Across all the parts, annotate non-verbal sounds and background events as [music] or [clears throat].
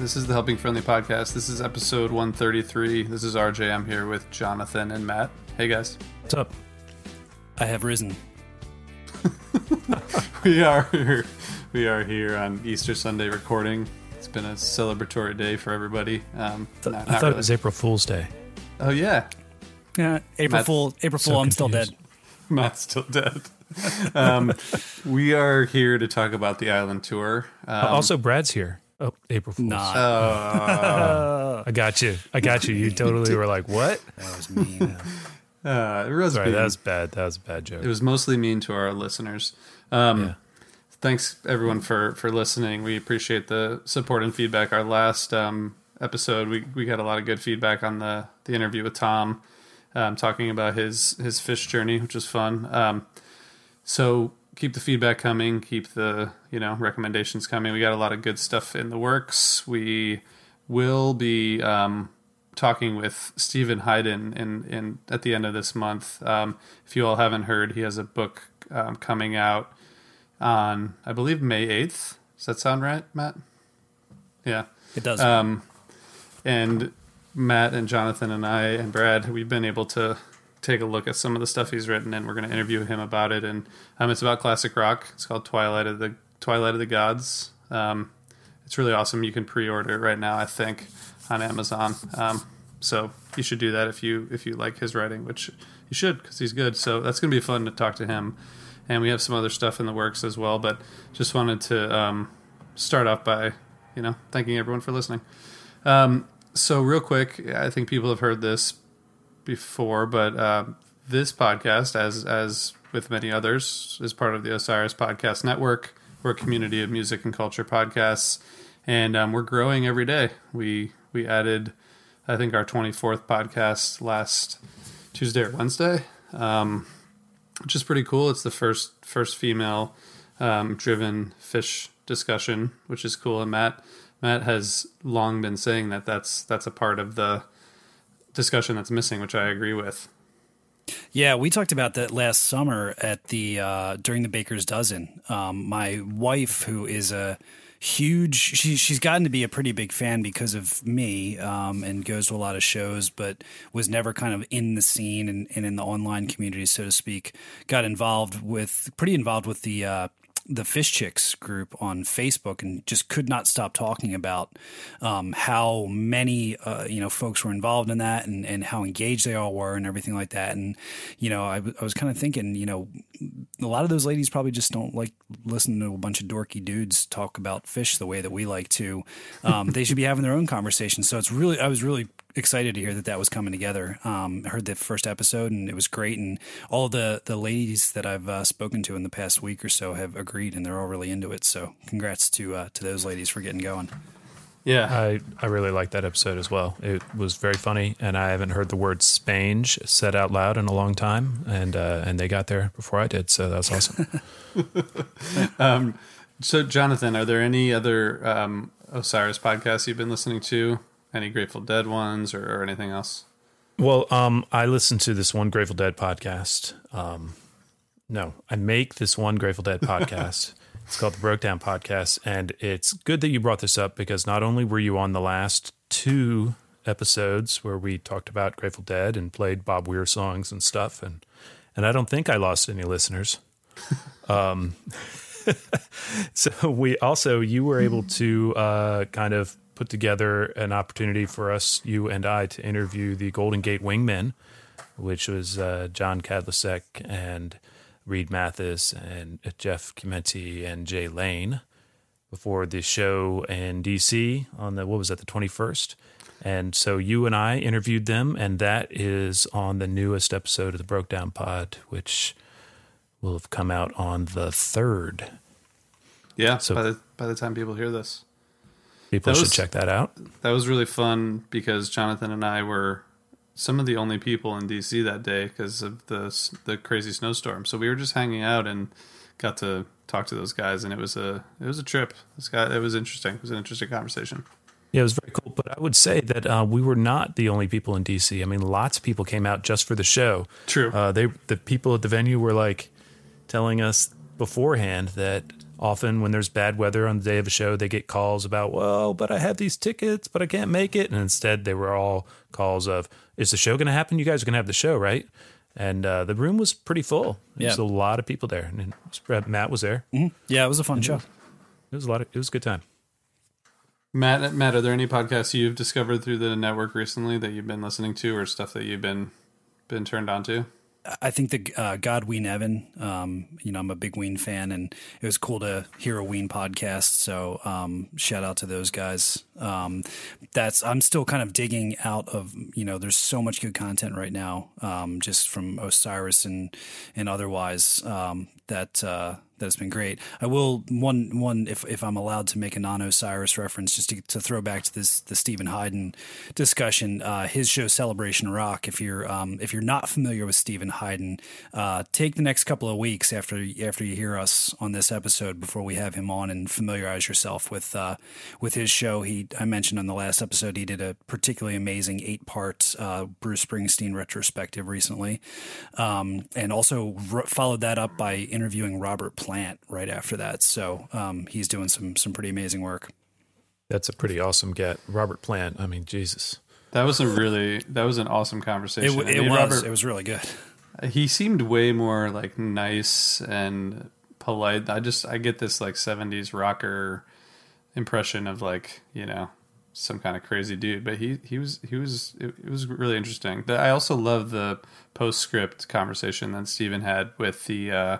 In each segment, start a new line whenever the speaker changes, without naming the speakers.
This is the Helping Friendly Podcast. This is episode 133. This is RJ. I'm here with Jonathan and Matt. Hey, guys.
What's up? I have risen. [laughs]
We are here. We are here on Easter Sunday recording. It's been a celebratory day for everybody. Um,
Th-
not-
I thought
really.
it was April Fool's Day.
Oh, yeah.
Yeah, April
Matt-
Fool. April so Fool. I'm still dead. [laughs]
Matt's still dead. um, we are here to talk about the island tour. Um,
also, Brad's here. Oh, April Fool's.
Nah,
uh, [laughs]
I got you. I got you. You [laughs] totally were like, "What?"
that was mean. [laughs]
uh, it was
Sorry, that was bad. That was a bad joke.
It was mostly mean to our listeners. Um,
Yeah.
Thanks everyone for for listening. We appreciate the support and feedback. Our last um, episode, we we got a lot of good feedback on the the interview with Tom, um, talking about his his Phish journey, which was fun. Um, so keep the feedback coming. Keep the you know recommendations coming. We got a lot of good stuff in the works. We will be um, talking with Steven Hyden in, in at the end of this month. Um, if you all haven't heard, he has a book um, coming out on I believe May eighth. Does that sound right, Matt? Yeah.
It does.
Um, and Matt and Jonathan and I and Brad, we've been able to take a look at some of the stuff he's written, and we're going to interview him about it. And um, it's about classic rock. It's called Twilight of the Twilight of the Gods. Um, it's really awesome. You can pre-order it right now, I think, on Amazon. Um, so you should do that if you if you like his writing, which you should because he's good. So that's going to be fun to talk to him. And we have some other stuff in the works as well. But just wanted to um, start off by you know thanking everyone for listening. Um, so real quick, I think people have heard this before, but uh, this podcast, as as with many others, is part of the Osiris Podcast Network. we're a community of music and culture podcasts, and um, we're growing every day. We we added, I think, our twenty fourth podcast last Tuesday or Wednesday, um, which is pretty cool. It's the first first female um, driven Phish discussion, which is cool. And Matt Matt has long been saying that that's that's a part of the discussion that's missing, which I agree with.
Yeah, we talked about that last summer at the uh, during the Baker's Dozen. Um, my wife, who is a huge, she, she's gotten to be a pretty big fan because of me, um, and goes to a lot of shows, but was never kind of in the scene and, and in the online community, so to speak. Got involved with pretty involved with the uh, the Phish Chicks group on Facebook and just could not stop talking about um, how many uh, you know folks were involved in that and, and how engaged they all were and everything like that. And you know, I, w- I was kind of thinking, you know, a lot of those ladies probably just don't like listen to a bunch of dorky dudes talk about Phish the way that we like to. Um, they should be having their own conversation. So it's really, I was really excited to hear that that was coming together. Um, I heard the first episode and it was great, and all the the ladies that I've uh, spoken to in the past week or so have agreed, and they're all really into it. So congrats to uh, to those ladies for getting going.
Yeah,
I, I really liked that episode as well. It was very funny, and I haven't heard the word "spange" said out loud in a long time, and uh, and they got there before I did, so that was awesome. [laughs] [laughs]
So, Jonathan, are there any other um, Osiris podcasts you've been listening to? Any Grateful Dead ones or, or anything else?
well, um, I listened to this one Grateful Dead podcast. Um, no, I make this one Grateful Dead podcast. [laughs] it's called the Broke Down Podcast, and it's good that you brought this up because not only were you on the last two episodes where we talked about Grateful Dead and played Bob Weir songs and stuff, and and I don't think I lost any listeners. [laughs] um, [laughs] so we also you were able to uh, kind of put together an opportunity for us, you and I, to interview the Golden Gate Wingmen, which was uh, Jon Kadlecik and Reed Mathis and Jeff Chimenti and Jay Lane before the show in DC on the what was that the 21st and so you and I interviewed them and that is on the newest episode of the Broke Down Pod which will have come out on the 3rd
Yeah,
So-
by the by the time people hear this,
people should check that out
that was really fun because Jonathan and I were some of the only people in DC that day because of the the crazy snowstorm. So we were just hanging out and got to talk to those guys, and it was a it was a trip. This guy, it was interesting. It was an interesting conversation.
Yeah, it was very cool. But I would say that uh, we were not the only people in DC. I mean, lots of people came out just for the show.
True.
Uh, they the people at the venue were like telling us beforehand that often when there's bad weather on the day of a show, they get calls about, well, but I have these tickets, but I can't make it. And instead, they were all calls of, is the show going to happen? You guys are going to have the show, right? And uh, the room was pretty full. There's
Yeah.
a lot of people there, and it was- Matt was there.
Yeah, it was a fun show.
It was a lot. Of, it was a good time.
Matt, Matt, are there any podcasts you've discovered through the network recently that you've been listening to, or stuff that you've been been turned on to?
I think the uh, God Ween Evan, um, you know, I'm a big Ween fan, and it was cool to hear a Ween podcast. So um, shout out to those guys. Um, that's I'm still kind of digging out of you know, there's so much good content right now, um, just from Osiris and and otherwise um, that uh, that's been great. I will one one if if I'm allowed to make a non Osiris reference, just to, to throw back to this the Steven Hyden discussion. Uh, his show Celebration Rock. If you're um, if you're not familiar with Steven Hyden, uh, take the next couple of weeks after after you hear us on this episode before we have him on and familiarize yourself with uh, with his show. He I mentioned on the last episode he did a particularly amazing eight part uh, Bruce Springsteen retrospective recently, um, and also r- followed that up by interviewing Robert Plant right after that. So um, he's doing some some pretty amazing work.
That's a pretty awesome get. Robert Plant. I mean, Jesus.
That was a really that was an awesome conversation.
w-
I
it
mean,
was
Robert-
it was really good.
he seemed way more like nice and polite. I just I get this like 70s rocker impression of like, you know, some kind of crazy dude, but he he was he was it, it was really interesting. I also love the postscript conversation that Steven had with the uh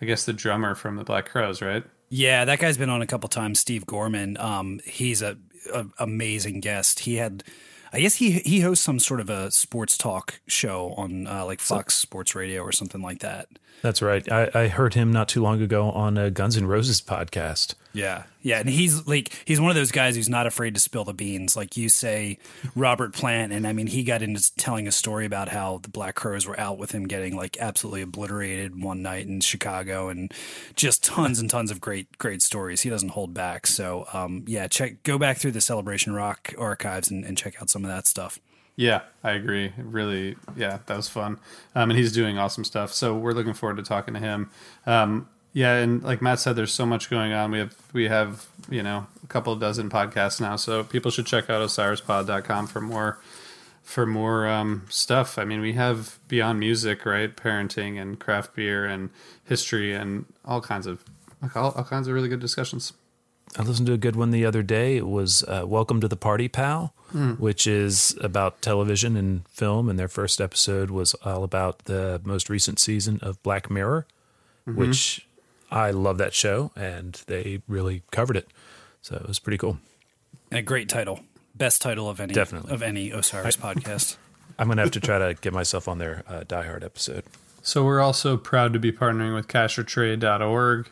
I guess the drummer from the Black Crowes, right?
Yeah, that guy's been on a couple times. Steve Gorman. Um, he's a, a amazing guest. He had, I guess he he hosts some sort of a sports talk show on uh, like Fox Sports Radio or something like that.
That's right. I, I heard him not too long ago on a Guns N' Roses podcast.
Yeah, yeah, and he's like he's one of those guys who's not afraid to spill the beans. Like you say, Robert Plant, and I mean he got into telling a story about how the Black Crowes were out with him, getting like absolutely obliterated one night in Chicago, and just tons and tons of great great stories. He doesn't hold back. So um, yeah, check go back through the Celebration Rock archives and, and check out some of that stuff.
Yeah, I agree. Really, yeah, that was fun. Um, and he's doing awesome stuff. So we're looking forward to talking to him. Um, yeah, and like Matt said, there's so much going on. We have we have you know a couple dozen podcasts now, so people should check out OsirisPod.com for more for more um, stuff. I mean, we have beyond music, right? Parenting and craft beer and history and all kinds of all, all kinds of really good discussions.
I listened to a good one the other day. It was uh, Welcome to the Party Pal, which is about television and film. And their first episode was all about the most recent season of Black Mirror, which I love that show. And they really covered it. So it was pretty cool.
And a great title, best title of any
Definitely.
of any Osiris [laughs] podcast.
I'm going to have to try to get myself on their uh, Die Hard episode.
So we're also proud to be partnering with cashortrade.org.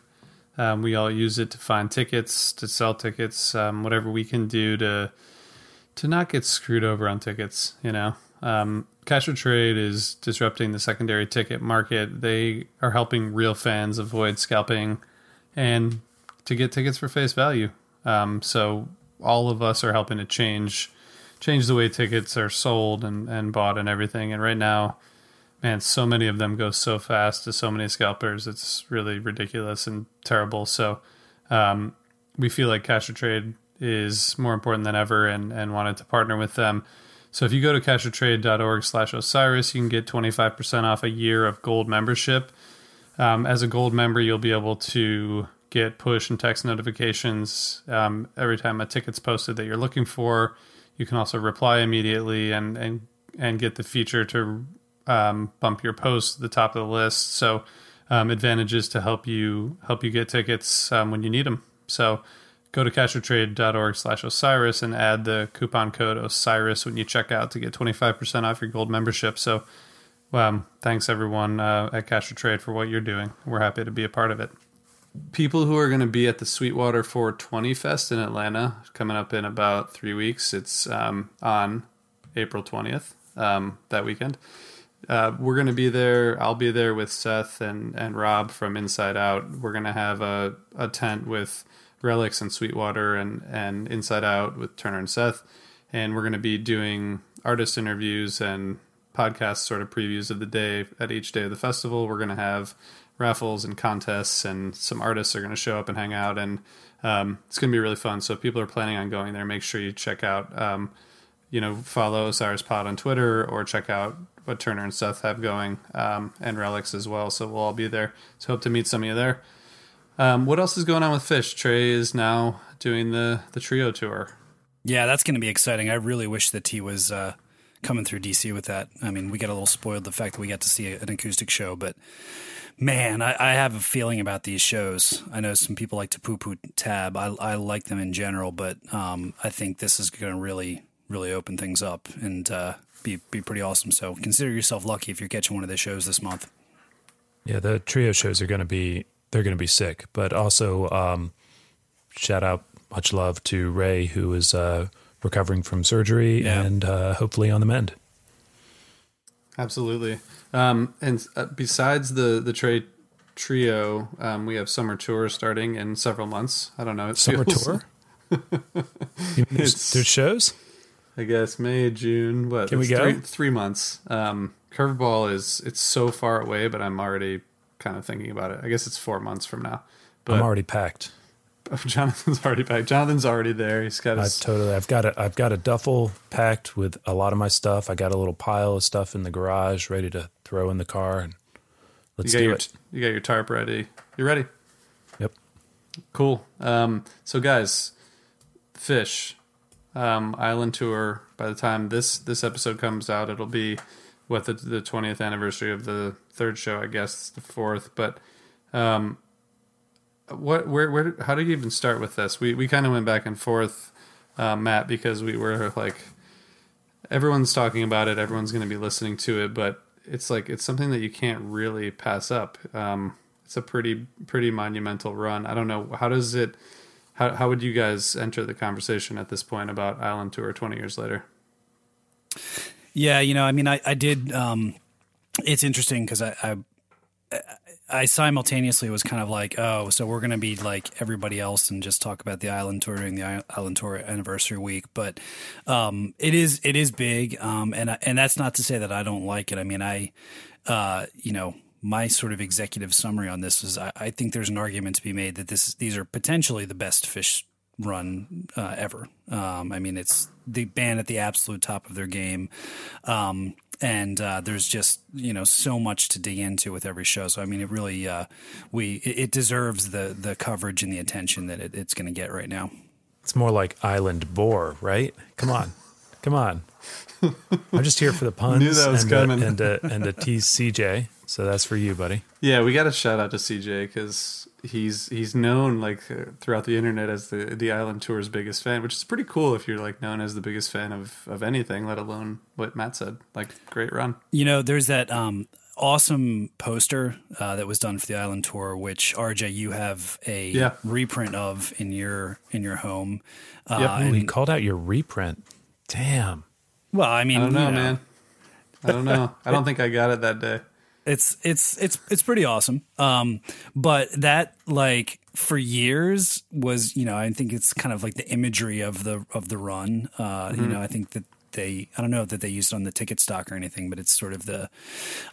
Um, we all use it to find tickets, to sell tickets, um, whatever we can do to to not get screwed over on tickets. You know, um, Cash or Trade is disrupting the secondary ticket market. They are helping real fans avoid scalping and to get tickets for face value. Um, so all of us are helping to change change the way tickets are sold and, and bought and everything. And right now, man, so many of them go so fast to so many scalpers. It's really ridiculous and terrible. So um, we feel like Cash or Trade is more important than ever and, and wanted to partner with them. So if you go to cashortrade.org slash Osiris, you can get 25% off a year of gold membership. Um, as a gold member, you'll be able to get push and text notifications um, every time a ticket's posted that you're looking for. You can also reply immediately and, and, and get the feature to um, bump your post to the top of the list. So um, advantages to help you help you get tickets um, when you need them. So go to cashortrade.org slash Osiris and add the coupon code Osiris when you check out to get 25% off your gold membership. So um, thanks everyone uh, at Cash or Trade for what you're doing. We're happy to be a part of it. People who are going to be at the Sweetwater 420 Fest in Atlanta coming up in about three weeks. It's um, on April 20th, um, that weekend. Uh, we're going to be there. I'll be there with Seth and, and Rob from Inside Out. We're going to have a, a tent with Relix and Sweetwater and, and Inside Out with Turner and Seth. And we're going to be doing artist interviews and podcast sort of previews of the day at each day of the festival. We're going to have raffles and contests, and some artists are going to show up and hang out. And um, it's going to be really fun. So if people are planning on going there, make sure you check out, um, you know, follow Osiris Pod on Twitter or check out what Turner and Seth have going um, and Relix as well. So we'll all be there. So hope to meet some of you there. Um, what else is going on with Phish? Trey is now doing the the trio tour.
Yeah, that's going to be exciting. I really wish that he was uh, coming through DC with that. I mean, we got a little spoiled the fact that we got to see an acoustic show, but man, I, I have a feeling about these shows. I know some people like to poo poo Tab. I, I like them in general, but um, I think this is going to really, really open things up and uh, be be pretty awesome. So consider yourself lucky if you're catching one of their shows this month.
Yeah, the trio shows are going to be they're going to be sick. But also, um, shout out, much love to Ray, who is uh, recovering from surgery
Yeah.
and uh, hopefully on the mend.
Absolutely. Um, and uh, besides the the Trey trio, um, we have summer tour starting in several months. I don't know. It
Summer
feels-
tour. [laughs] You mean there's, there's shows.
I guess May, June. What?
Can we
It's
go?
Three, three months. Um, curveball is it's so far away, but I'm already kind of thinking about it. I guess it's four months from now. But
I'm already packed. [laughs]
Jonathan's already back. Jonathan's already there. He's got his.
I totally. I've got a. I've got a duffel packed with a lot of my stuff. I got a little pile of stuff in the garage ready to throw in the car, and let's
got
do
your
it.
you got your tarp ready. You ready?
Yep.
Cool. Um, so guys, Phish um, island tour. By the time this this episode comes out, it'll be what the the twentieth anniversary of the third show. I guess the fourth. But um, what where where how did you even start with this? We we kind of went back and forth, uh, Matt, because we were like everyone's talking about it. Everyone's going to be listening to it, but it's like it's something that you can't really pass up. Um, it's a pretty pretty monumental run. I don't know how does it. How how would you guys enter the conversation at this point about Island Tour twenty years later?
Yeah, you know, I mean, I, I did. Um, it's interesting because I, I, I simultaneously was kind of like, oh, so we're going to be like everybody else and just talk about the island tour during the island tour anniversary week. But um, it is it is big, um, and I, and that's not to say that I don't like it. I mean, I, uh, you know. My sort of executive summary on this is: I, I think there's an argument to be made that this these are potentially the best Phish run uh, ever. Um, I mean, it's the band at the absolute top of their game. Um, and uh, there's just you know so much to dig into with every show. So I mean, it really uh, we it deserves the the coverage and the attention that it, it's going to get right now.
It's more like Island Boar, right? Come on, come on. [laughs] I'm just here for the puns
Knew that was
and,
coming.
A, and a and a tease CJ. So that's for you, buddy.
Yeah, we got a shout out to CJ because he's he's known like uh, throughout the internet as the the Island Tour's biggest fan, which is pretty cool if you're like known as the biggest fan of of anything, let alone what Matt said. Like, great run.
You know, there's that um, awesome poster uh, that was done for the Island Tour, which RJ you have a
Yeah.
reprint of in your in your home. Uh,
Yep.
Ooh,
and-
you called out your reprint. Damn.
well, I mean,
I don't know,
you
man. I don't know. I don't think I got it that day.
It's it's it's it's pretty awesome. Um, but that like for years was you know I think it's kind of like the imagery of the of the run. Uh, You know I think that they I don't know that they used it on the ticket stock or anything, but it's sort of the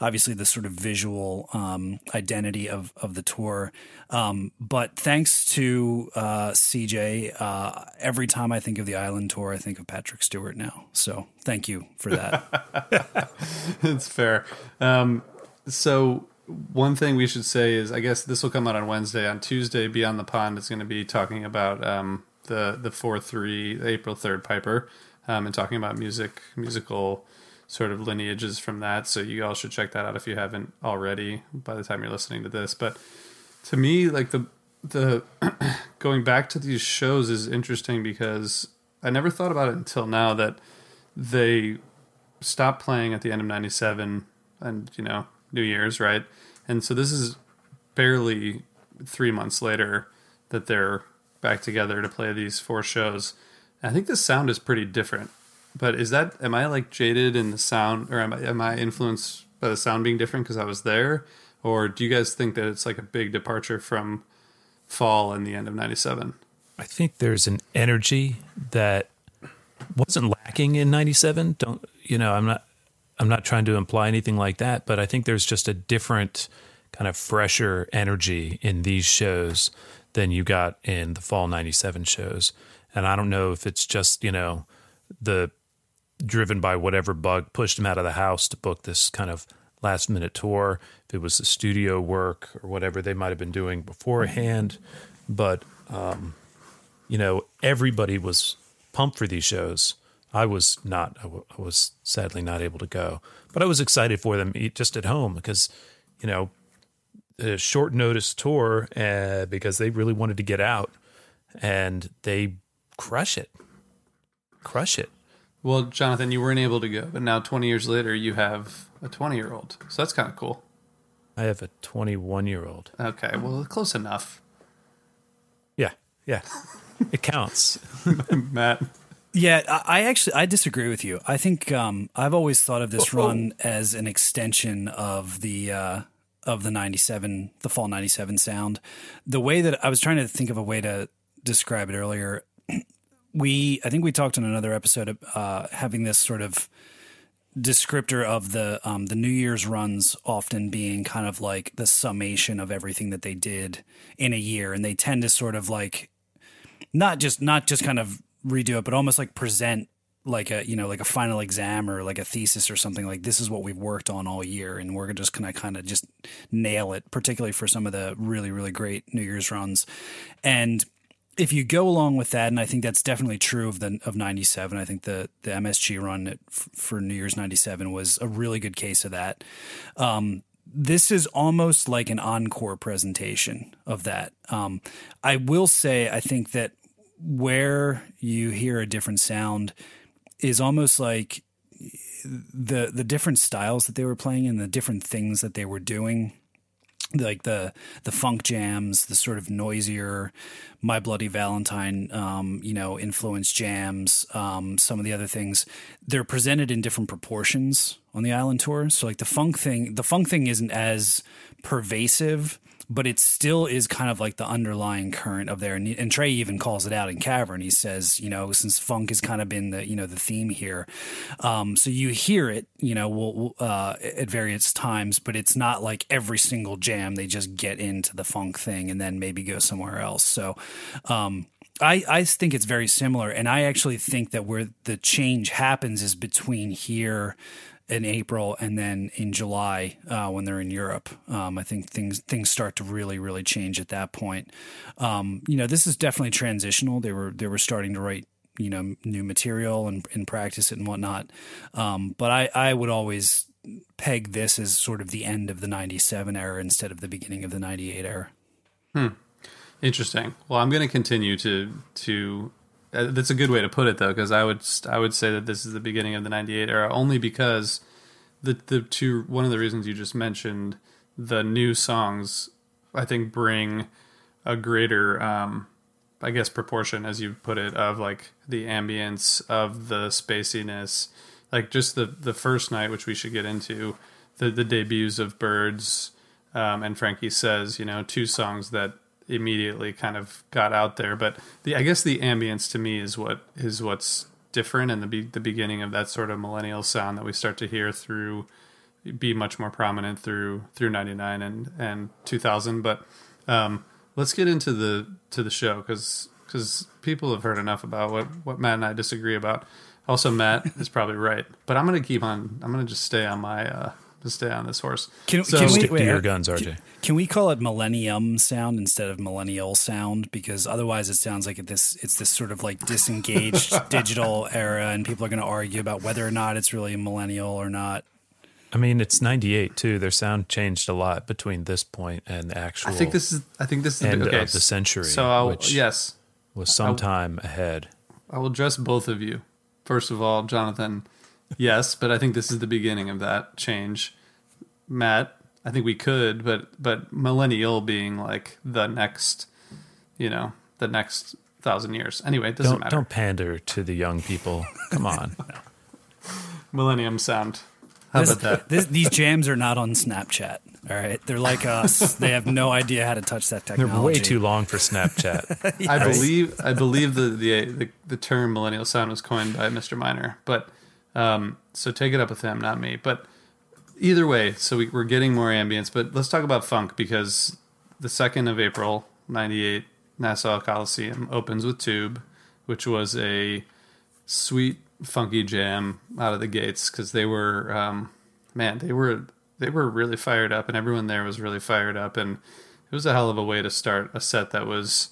obviously the sort of visual um, identity of of the tour. Um, but thanks to uh, CJ, uh, every time I think of the Island Tour, I think of Patrick Stewart now. So thank you for that. [laughs]
it's fair. Um, so one thing we should say is, I guess this will come out on Wednesday. On Tuesday, Beyond the Pond is going to be talking about um, the the four three April third Piper, um, and talking about music musical sort of lineages from that. So you all should check that out if you haven't already. By the time you're listening to this, but to me, like the the [clears throat] going back to these shows is interesting because I never thought about it until now that they stopped playing at the end of 97 and you know new year's right? And so this is barely three months later that they're back together to play these four shows. I think the sound is pretty different but is that am i like jaded in the sound or am i, am I influenced by the sound being different because i was there? Or do you guys think that it's like a big departure from fall and the end of 97
I think there's an energy that wasn't lacking in 97 don't you know i'm not i'm not trying to imply anything like that but i think there's just a different kind of fresher energy in these shows than you got in the fall 97 shows and i don't know if it's just you know the driven by whatever bug pushed him out of the house to book this kind of last minute tour if it was the studio work or whatever they might have been doing beforehand but um, you know, everybody was pumped for these shows. I was not. I, w- I was sadly not able to go, but I was excited for them just at home because, you know, a short notice tour uh, because they really wanted to get out and they crush it, crush it.
Well, Jonathan, you weren't able to go, but now 20 years later, you have a 20 year old. So that's kind of cool.
I have a 21 year old.
Okay, well, close enough.
Yeah, yeah, it counts. [laughs]
Matt.
Yeah, I I actually I disagree with you. I think um, I've always thought of this run as an extension of the uh, of the '97, the fall '97 sound. The way that I was trying to think of a way to describe it earlier. [clears throat] We I think we talked in another episode of uh, having this sort of descriptor of the um, the New Year's runs often being kind of like the summation of everything that they did in a year, and they tend to sort of like not just not just kind of redo it, but almost like present like a you know like a final exam or like a thesis or something like this is what we've worked on all year, and we're just gonna kind of just nail it, particularly for some of the really really great New Year's runs, and if you go along with that, and I think that's definitely true of the of '97. I think the the MSG run at, for New Year's '97 was a really good case of that. Um, this is almost like an encore presentation of that. Um, I will say, I think that where you hear a different sound is almost like the the different styles that they were playing and the different things that they were doing like the the funk jams, the sort of noisier My Bloody Valentine, um, you know, influence jams, um, some of the other things, they're presented in different proportions on the island tour. So like the funk thing, the funk thing isn't as pervasive but it still is kind of like the underlying current of there. And, and, Trey even calls it out in Cavern. He says, you know, since funk has kind of been the you know the theme here, um, so you hear it, you know, we'll, uh, at various times, but it's not like every single jam they just get into the funk thing and then maybe go somewhere else. So. Um, I, I think it's very similar, and I actually think that where the change happens is between here in April and then in July uh, when they're in Europe. Um, I think things things start to really really change at that point. Um, you know, this is definitely transitional. They were they were starting to write you know new material and, and practice it and whatnot. Um, but I I would always peg this as sort of the end of the 97 era instead of the beginning of the 98 era.
Hmm. Interesting. Well, I'm going to continue to to that's a good way to put it, though, because I would I would say that this is the beginning of the '98 era, only because the the two one of the reasons you just mentioned, the new songs, I think bring a greater, um, I guess, proportion, as you put it, of like the ambience of the spaciness, like just the the first night, which we should get into, the the debuts of Birds. Um, and Frankie says, you know, two songs that immediately kind of got out there. But the I guess the ambience to me is what is what's different and the be, the beginning of that sort of millennial sound that we start to hear through be much more prominent through through 99 and and 2000 but um, let's get into the to the show cuz cuz people have heard enough about what what Matt and I disagree about also Matt is probably right but I'm to keep on I'm to just stay on my uh, to stay on this horse.
Can, so, can we
stick
wait,
to your uh, guns, RJ?
Can, can, we call it millennium sound instead of millennial sound? Because otherwise, it sounds like this it's this sort of like disengaged [laughs] digital era, and people are going to argue about whether or not it's really a millennial or not.
I mean, it's '98 too. Their sound changed a lot between this point and the actual.
I think this is. I think this is
end
the, okay,
of the century.
So I'll, which yes,
was some time ahead.
I will address both of you. First of all, Jonathan, yes, but I think this is the beginning of that change. Matt, I think we could, but but millennial being like the next, you know, the next thousand years. Anyway, it doesn't
don't,
matter.
Don't pander to the young people. Come on. [laughs]
Millennium sound. How
this,
about that?
This, these jams are not on Snapchat. All right, they're like us. they have no idea how to touch that technology.
They're way too long for Snapchat. [laughs]
yes. I believe I believe the, the, the the term millennial sound was coined by Mr. Miner, but um, so take it up with him, not me. But either way, so we, are getting more ambience. But let's talk about funk because the second of April, '98, Nassau Coliseum opens with Tube, which was a sweet, funky jam out of the gates because they were, um, man, they were they were really fired up, and everyone there was really fired up, and it was a hell of a way to start a set that was.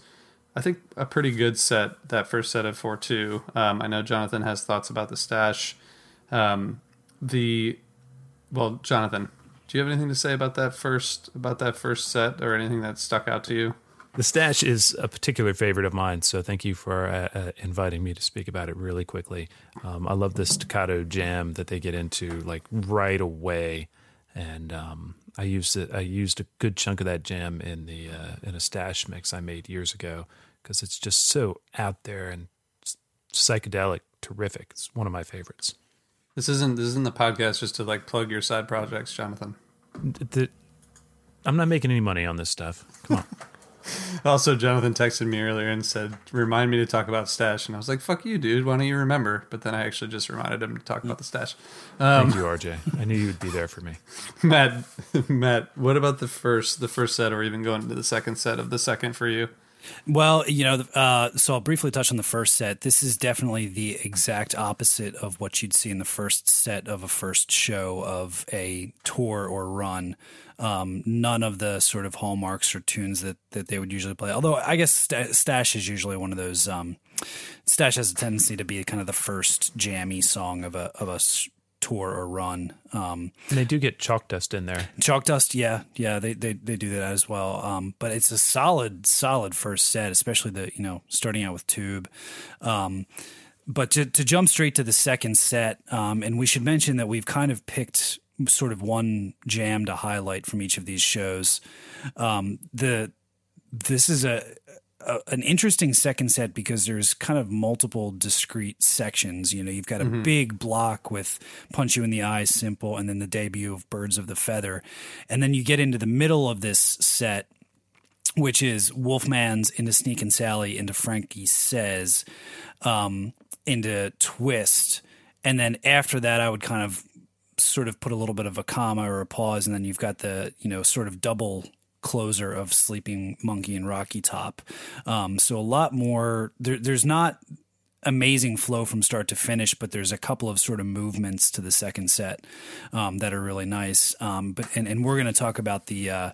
I think a pretty good set that first set of four two. Um, I know Jonathan has thoughts about the stash. Um, the well, Jonathan, do you have anything to say about that first about that first set, or anything that stuck out to you?
The stash is a particular favorite of mine, so thank you for uh, uh, inviting me to speak about it really quickly. Um, I love the staccato jam that they get into like right away, and um, I used it. I used a good chunk of that jam in the uh, in a stash mix I made years ago because it's just so out there and psychedelic, terrific. It's one of my favorites.
This isn't this isn't the podcast just to like plug your side projects, Jonathan.
The, I'm not making any money on this stuff. Come on. [laughs]
also, Jonathan texted me earlier and said, "Remind me to talk about stash," and I was like, "Fuck you, dude. Why don't you remember?" But then I actually just reminded him to talk about the stash.
Um, Thank you, RJ. I knew you would be there for me. [laughs]
Matt, [laughs] Matt, what about the first the first set, or even going into the second set of the second for you?
Well, you know, uh, so I'll briefly touch on the first set. This is definitely the exact opposite of what you'd see in the first set of a first show of a tour or run. Um, none of the sort of hallmarks or tunes that, that they would usually play. Although I guess Stash is usually one of those. Um, Stash has a tendency to be kind of the first jammy song of a of a tour or run. Um,
and they do get chalk dust in there.
Chalk dust, yeah, yeah, they they, they do that as well. Um, but it's a solid, solid first set, especially the you know starting out with Tube. Um, but to, to jump straight to the second set, um, and we should mention that we've kind of picked sort of one jam to highlight from each of these shows. Um, the this is a, a an interesting second set because there's kind of multiple discrete sections. You know, you've got a big block with "Punch You in the Eye," "Simple," and then the debut of "Birds of the Feather," and then you get into the middle of this set which is Wolfman's into Sneakin' Sally into Frankie Says um, into Twist. And then after that, I would kind of sort of put a little bit of a comma or a pause. And then you've got the, you know, sort of double closer of Sleeping Monkey and Rocky Top. Um, so a lot more, there, there's not amazing flow from start to finish, but there's a couple of sort of movements to the second set um, that are really nice. Um, but and, and we're going to talk about the uh,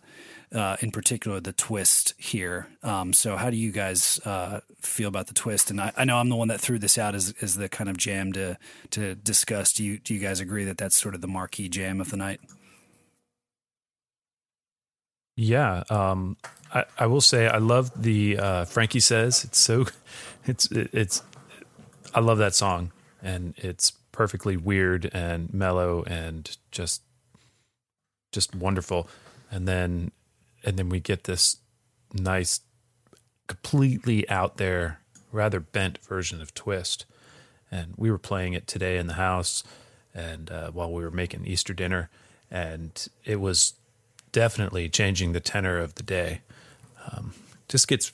uh, in particular the twist here. Um, so how do you guys uh, feel about the twist? And I, I know I'm the one that threw this out as, as the kind of jam to to discuss. Do you do you guys agree that that's sort of the marquee jam of the night?
Yeah, um, I, I will say I love the uh, Frankie says it's so [laughs] it's it, it's I love that song and it's perfectly weird and mellow and just just wonderful. And then and then we get this nice, completely out there, rather bent version of Twist. And we were playing it today in the house and uh, while we were making Easter dinner, and it was definitely changing the tenor of the day. Um, just gets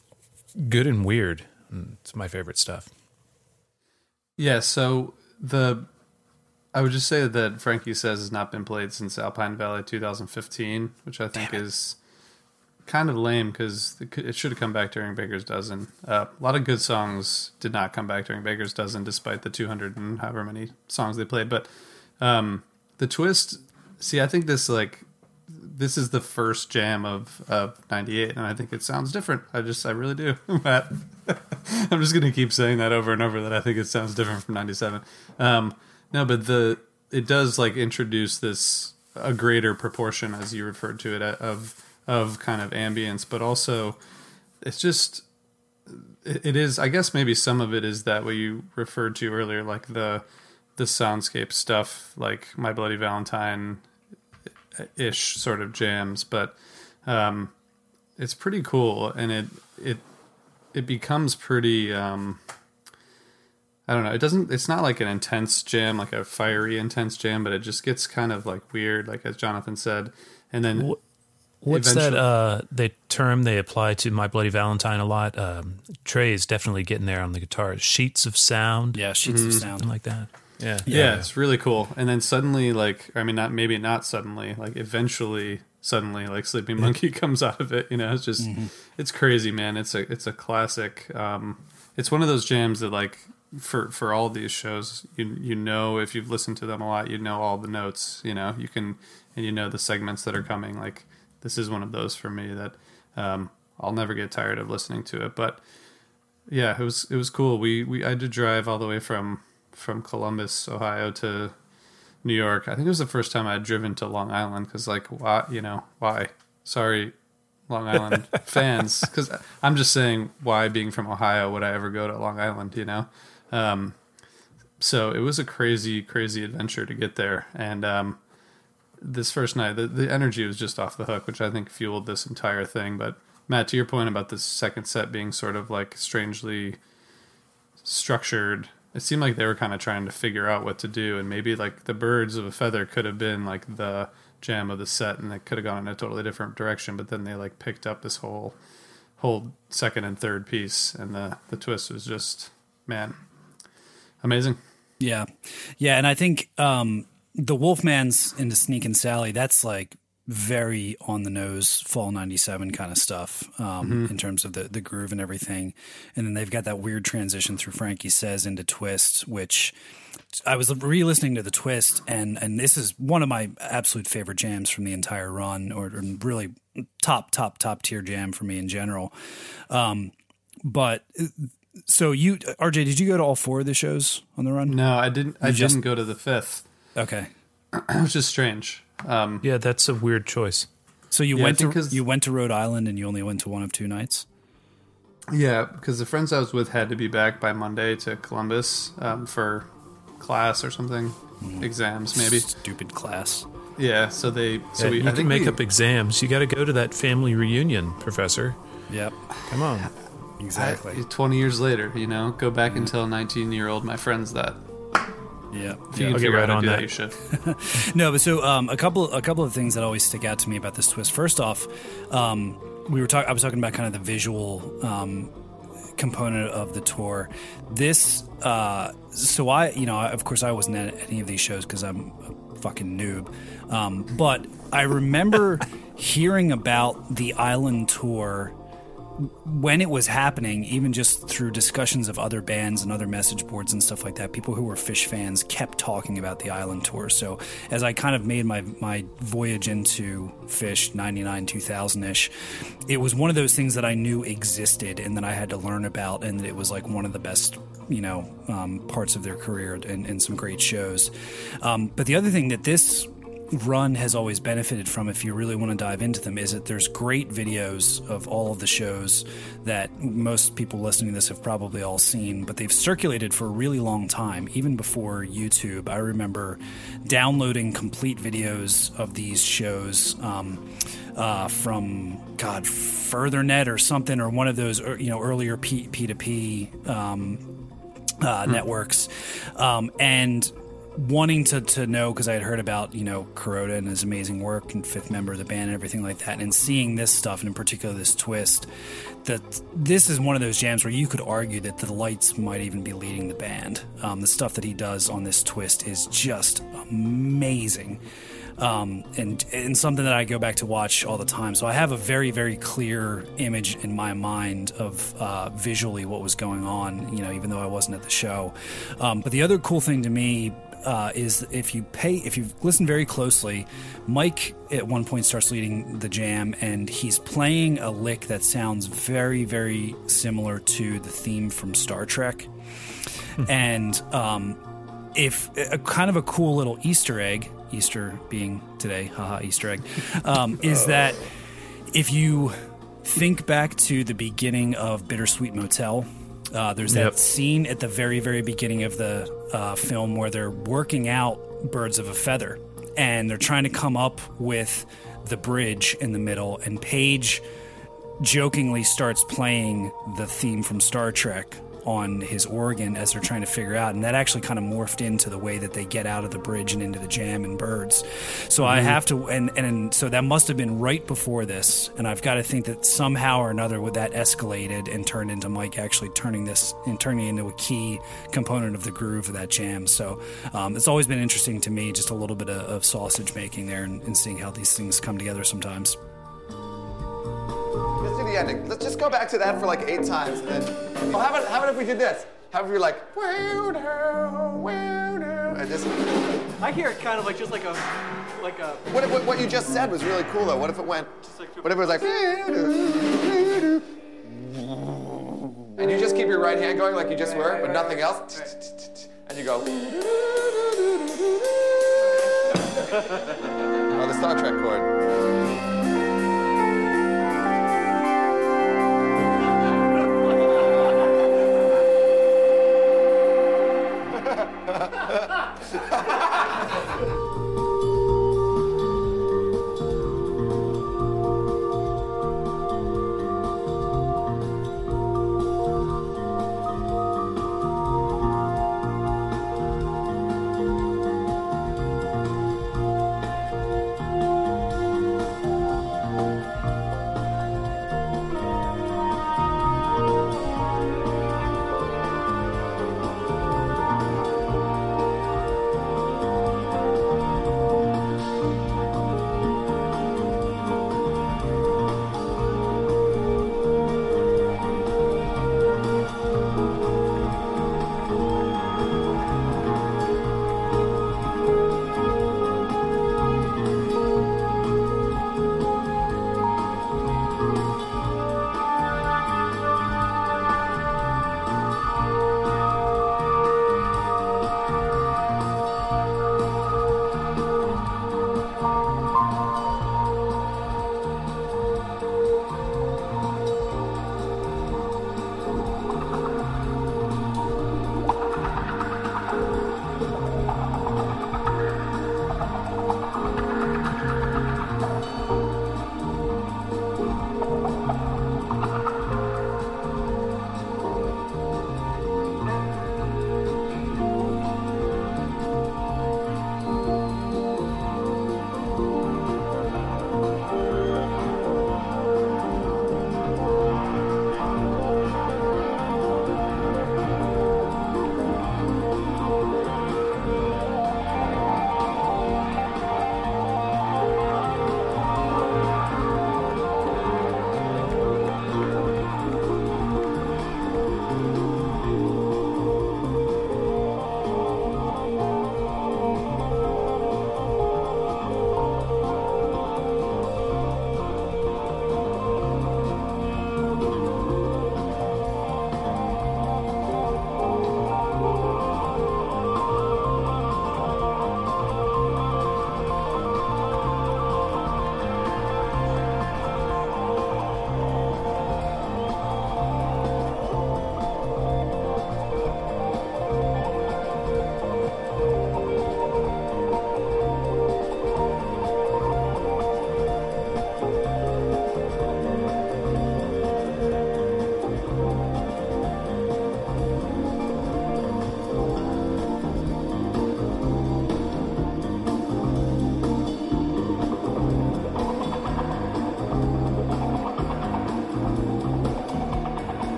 good and weird. and It's my favorite stuff.
Yeah, so the I would just say that Frankie says has not been played since Alpine Valley 2015, which I think is kind of lame because it should have come back during Baker's Dozen. Uh, a lot of good songs did not come back during Baker's Dozen, despite the 200 and however many songs they played. But um, the twist, see, I think this like this is the first jam of of 98 and i think it sounds different. I just i really do. [laughs] Matt [laughs] i'm just gonna keep saying that over and over that i think it sounds different from 97 um no but the it does like introduce this a greater proportion as you referred to it of of kind of ambience but also it's just it is i guess maybe some of it is that what you referred to earlier like the the soundscape stuff like my bloody valentine ish sort of jams, but um, it's pretty cool, and it it it becomes pretty. Um, I don't know. It doesn't. It's not like an intense jam, like a fiery intense jam, but it just gets kind of like weird, like as Jonathan said, and then.
What's that? Uh, the term they apply to My Bloody Valentine a lot. Um, Trey is definitely getting there on the guitar. Sheets of sound,
Yeah, sheets of sound.
something
sound.
like that. Yeah,
yeah, it's really cool. And then suddenly, like, I mean, not maybe not suddenly, like, eventually, suddenly, like, Sleeping Monkey [laughs] comes out of it. You know, it's just, it's crazy, man. It's a, it's a classic. Um, it's one of those jams that, like, for for all these shows, you you know, if you've listened to them a lot, you know all the notes. You know, you can and you know the segments that are coming. Like, this is one of those for me that um, I'll never get tired of listening to it. But yeah, it was it was cool. We we I had to drive all the way from from Columbus, Ohio to New York. I think it was the first time I'd driven to Long Island because like why you know why? Sorry, Long Island [laughs] fans, because I'm just saying why being from Ohio would I ever go to Long Island? You know. Um, so it was a crazy, crazy adventure to get there, and um, this first night, the, the energy was just off the hook, which I think fueled this entire thing. But Matt, to your point about this second set being sort of like strangely structured, it seemed like they were kind of trying to figure out what to do, and maybe like the birds of a feather could have been like the jam of the set, and it could have gone in a totally different direction. But then they like picked up this whole whole second and third piece, and the the twist was just man amazing.
Yeah, yeah, and I think um, the Wolfman's into Sneak and Sally. That's like very on the nose fall 97 kind of stuff um, in terms of the, the groove and everything. And then they've got that weird transition through frankie says into twist which i was re-listening to the twist and and this is one of my absolute favorite jams from the entire run or, or really top top top tier jam for me in general. Um, but so you rj did you go to all four of the shows on the run?
No, I didn't. I
just-
didn't go to the fifth,
okay. [clears throat]
Which is strange. Um,
yeah, that's a weird choice.
So you
Yeah,
went to you went to Rhode Island and you only went to one of two nights.
Yeah, because the friends I was with had to be back by Monday to Columbus um, for class or something, exams maybe.
Stupid class.
Yeah, so they so
Yeah,
we
you
I
can
think
make
we,
up exams. You got to go to that family reunion, Professor.
Yep.
Come on.
Exactly.
I- Twenty years later, you know, go back and tell nineteen year old my friends that.
Yep.
If you
I'll
can
get
figure
right
out how
on
do
that.
that, you should. [laughs]
No, but so um, a couple a couple of things that always stick out to me about this twist. First off, um, we were talking. I was talking about kind of the visual um, component of the tour. This, uh, so I, you know, of course, I wasn't at any of these shows because I'm a fucking noob. Um, but I remember [laughs] hearing about the island tour when it was happening, even just through discussions of other bands and other message boards and stuff like that, people who were Phish fans kept talking about the island tour. So as I kind of made my my voyage into Phish '99, 2000 ish, it was one of those things that I knew existed and that I had to learn about, and that it was like one of the best you know um, parts of their career and, and some great shows. Um, but the other thing that this run has always benefited from if you really want to dive into them is that there's great videos of all of the shows that most people listening to this have probably all seen but they've circulated for a really long time even before youtube. I remember downloading complete videos of these shows um, uh, from god Furthurnet or something or one of those er, you know earlier P- p2p um, uh, networks. Um, and wanting to, to know because I had heard about you know Kuroda and his amazing work and fifth member of the band and everything like that, and seeing this stuff and in particular this twist, that this is one of those jams where you could argue that the lights might even be leading the band. Um, the stuff that he does on this twist is just amazing. Um, and and something that I go back to watch all the time. So I have a very very clear image in my mind of uh, visually what was going on. You know, even though I wasn't at the show. Um, but the other cool thing to me uh, is if you pay if you listen very closely, Mike at one point starts leading the jam and he's playing a lick that sounds very very similar to the theme from Star Trek, and um, if a kind of a cool little Easter egg, Easter being today, haha, Easter egg, [laughs] um, is that if you think back to the beginning of Bittersweet Motel, uh, there's that
Yep.
scene at the very, very beginning of the uh, film where they're working out Birds of a Feather and they're trying to come up with the bridge in the middle, and Page jokingly starts playing the theme from Star Trek on his organ as they're trying to figure out and that actually kind of morphed into the way that they get out of the bridge and into the jam and birds. So i have to and and so that must have been right before this and i've got to think that somehow or another with that escalated and turned into mike actually turning this and turning into a key component of the groove of that jam. So um, it's always been interesting to me just a little bit of, of sausage making there and, and seeing how these things come together sometimes
Let's do the ending. Let's just go back to that for like eight times and then. Oh, how about, how about if we did this? How about if we were like, and just.
I hear it kind of like just like a, like a.
What, if, what, what you just said was really cool though. What if it went. What if it was like. And you just keep your right hand going like you just were, but nothing else. And you go. Oh, the Star Trek chord.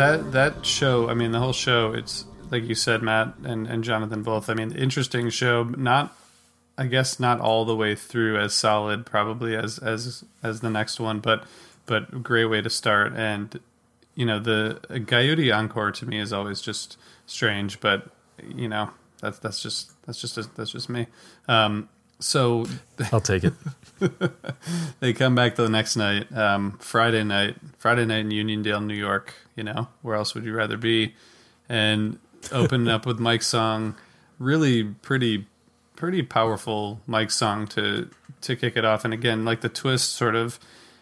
That that show. I mean, the whole show. It's like you said, Matt and and Jonathan both. I mean, interesting show. Not, I guess, not all the way through as solid, probably as as as the next one, but but great way to start. And you know, the Guyute encore to me is always just strange, but you know, that's that's just that's just that's just me. Um, so
I'll take it. [laughs]
they come back the next night, um, Friday night, Friday night in Uniondale, New York. You know, where else would you rather be? And open [laughs] up with Mike's song, really pretty, pretty powerful Mike's song to to kick it off. And again, like the twist, sort of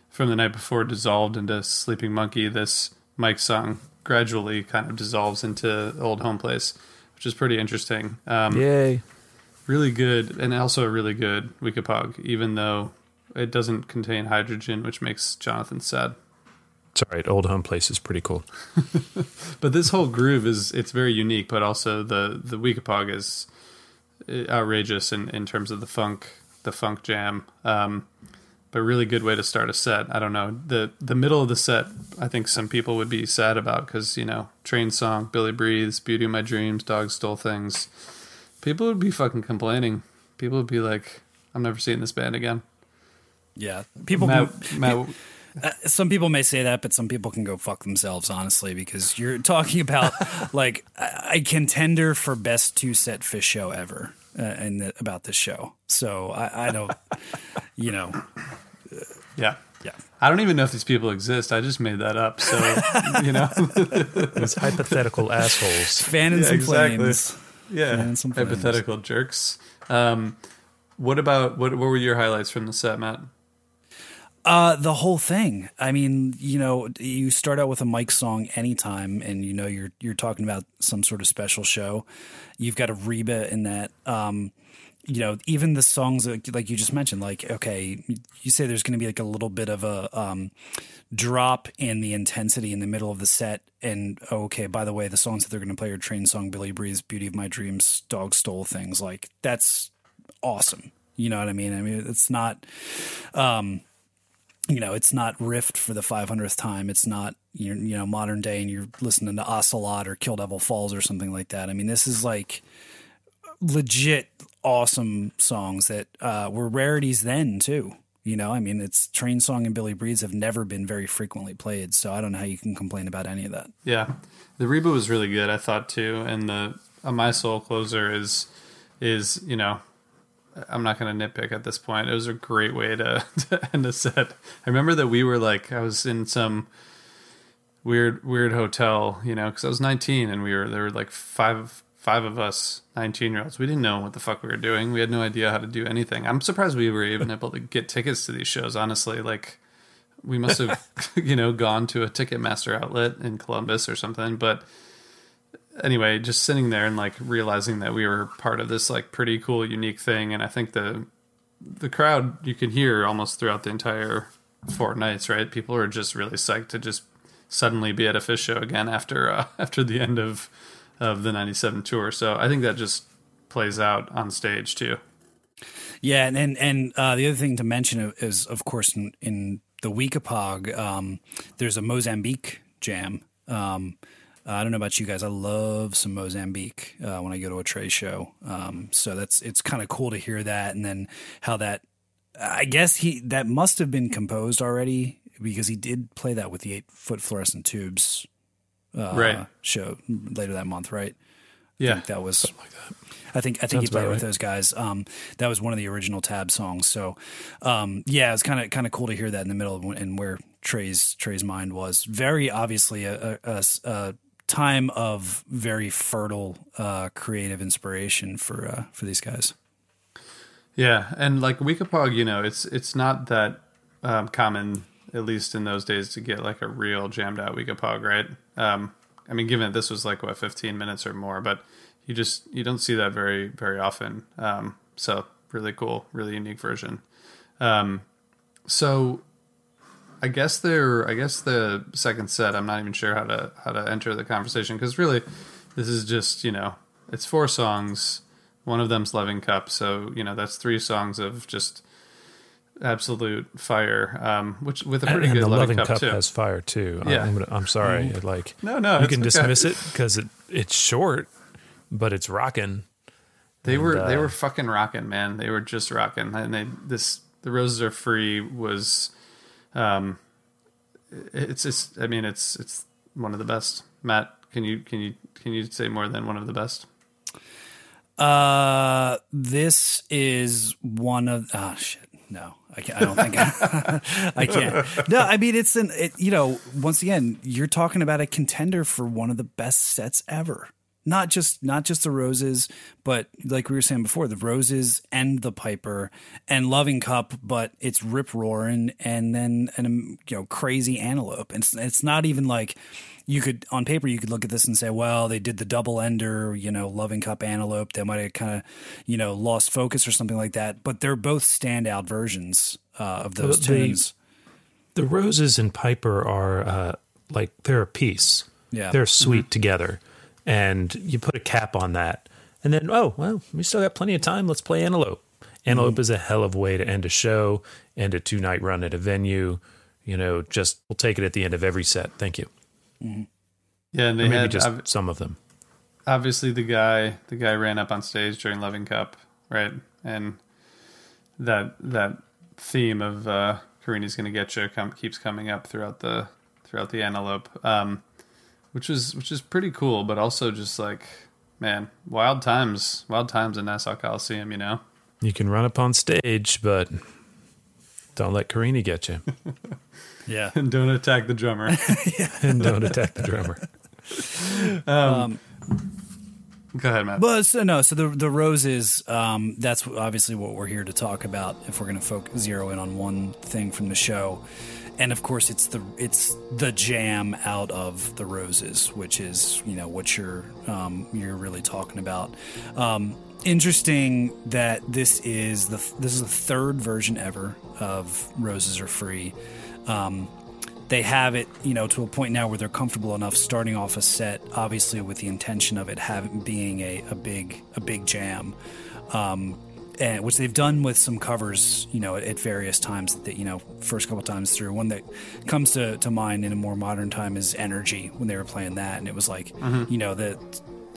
from the night before, dissolved into Sleeping Monkey. This Mike song gradually kind of dissolves into Old Home Place, which is pretty interesting. Um,
Yay.
Really good and also a really good Weekapaug, even though it doesn't contain hydrogen, which makes Jonathan sad.
It's all right. Old home place is pretty cool. [laughs]
But this whole groove is it's very unique, but also the the Weekapaug is uh, outrageous in, in terms of the funk the funk jam. Um, but really good way to start a set. I don't know the the middle of the set. I think some people would be sad about because you know train song, Billy breathes, beauty of my dreams, dogs stole things. People would be fucking complaining. People would be like, I'm never seeing this band again.
Yeah, people.
Matt,
can,
Matt, [laughs]
uh, some people may say that, but some people can go fuck themselves, honestly, because you're [laughs] talking about like a a contender for best two set Phish show ever, uh, and th- about this show. So I, I don't, [laughs] you know,
yeah.
yeah.
I don't even know if these people exist. I just made that up. So, you know,
These hypothetical assholes.
Fan
Yeah,
some
exactly.
flames.
Yeah,
some flames.
hypothetical jerks. Um, what about what? What were your highlights from the set, Matt?
Uh, the whole thing. I mean, you know, you start out with a Mike song anytime, and you know you're you're talking about some sort of special show. You've got a Reba in that. Um, you know, even the songs that, like you just mentioned, like okay, you say there's going to be like a little bit of a um, drop in the intensity in the middle of the set, and oh, okay, by the way, the songs that they're going to play are Train Song, Billy Breathes, Beauty of My Dreams, Dog Stole Things. Like that's awesome. You know what I mean? I mean, it's not. Um, you know, it's not riffed for the 500th time. It's not, you you know, modern day and you're listening to Ocelot or Kill Devil Falls or something like that. I mean, this is like legit awesome songs that uh, were rarities then, too. You know, I mean, it's Train Song and Billy Breathes have never been very frequently played. So I don't know how you can complain about any of that.
Yeah, the reboot was really good. I thought too, and the uh, My Soul closer is is you know. I'm not going to nitpick at this point. It was a great way to, [laughs] to end a set. I remember that we were like, I was in some weird, weird hotel, you know, because I was 19 and we were there were like five, five of us, 19 year olds. We didn't know what the fuck we were doing. We had no idea how to do anything. I'm surprised we were even able to get tickets to these shows. Honestly, like we must have, [laughs] [laughs] you know, gone to a Ticketmaster outlet in Columbus or something. But anyway, just sitting there and like realizing that we were part of this like pretty cool, unique thing. And I think the the crowd you can hear almost throughout the entire four nights, right? People are just really psyched to just suddenly be at a Phish show again after uh, [laughs] after the end of of the '97 tour. So I think that just plays out on stage too.
Yeah, and and, uh, the other thing to mention is, of course, in, in the Weekapaug, um, there's a Mozambique jam. Um, I don't know about you guys. I love some Mozambique uh, when I go to a Trey show. Um, so that's it's kind of cool to hear that, and then how that. I guess he that must have been composed already because he did play that with the eight foot fluorescent tubes uh,
Right.
show later that month, right? I
Yeah,
think that was like that. I think I think he played
about
with those guys. Um, that was one of the original Tab songs. So, um, yeah, it's kind of kind of cool to hear that in the middle of and where Trey's Trey's mind was. Very obviously a a time of very fertile uh, creative inspiration for uh, for these guys.
Yeah, and like Weekapaug, you know, it's it's not that um, common, at least in those days, to get like a real jammed out Weekapaug, right? Um, I mean, given that this was like what 15 minutes or more, but you just you don't see that very very often. Um, so really cool, really unique version. Um, so I guess there, I guess the second set, I'm not even sure how to how to enter the conversation because really, this is just you know, it's four songs. One of them's Loving Cup, so you know that's three songs of just absolute fire. Um, which with a pretty
and
good
the
loving
loving
cup,
cup,
too.
has fire too. I-
Yeah.
I'm, I'm sorry. It, Like
No, no,
you
it's
can
okay.
dismiss it [laughs] because it it's short, but it's rocking.
They
And,
were they
uh,
were fucking rocking, man. They were just rocking, and they this the roses are free was, um, it's just I mean it's it's one of the best. Matt, can you can you can you say more than one of the best?
Uh, this is one of ah shit. No, I can't. I don't think I, [laughs] I can't. No, I mean it's an. It, you know, once again, you're talking about a contender for one of the best sets ever. Not just not just the roses, but like we were saying before, the roses and the piper and loving cup, but it's rip roaring and then and um, you know crazy antelope. And it's it's not even like you could on paper you could look at this and say, well, they did the double ender, you know, loving cup antelope. They might have kind of you know lost focus or something like that. But they're both standout versions uh, of those
Well,
tunes.
The roses and Piper are uh, like they're a piece.
Yeah.
they're sweet together, and you put a cap on that, and then oh well, we still got plenty of time. Let's play Antelope. Antelope is a hell of a way to end a show, end a two night run at a venue. You know, just we'll take it at the end of every set. Thank you.
Yeah, and they
Or maybe
had
just
ob-
some of them.
obviously the guy the guy ran up on stage during Loving Cup, right? And that that theme of uh Carini's gonna get you com- keeps coming up throughout the throughout the antelope. Um which is which is pretty cool, but also just like man, wild times, wild times in Nassau Coliseum, you know.
You can run up on stage, but don't let Carini get you, [laughs]
Yeah.
And don't attack the drummer. [laughs]
and don't attack the drummer. [laughs]
Um, Go ahead, Matt.
But so no, so the the roses. Um, that's obviously what we're here to talk about. If we're going to focus zero in on one thing from the show, and of course it's the it's the jam out of the roses, which is you know what you're um, you're really talking about. Um, interesting that this is the this is the third version ever of Roses Are Free. Um, they have it, you know, to a point now where they're comfortable enough starting off a set, obviously with the intention of it having being a, a big a big jam, um, and which they've done with some covers, you know, at, at various times. That you know, first couple times through. One that comes to, to mind in a more modern time is Energy when they were playing that, and it was like, you know, that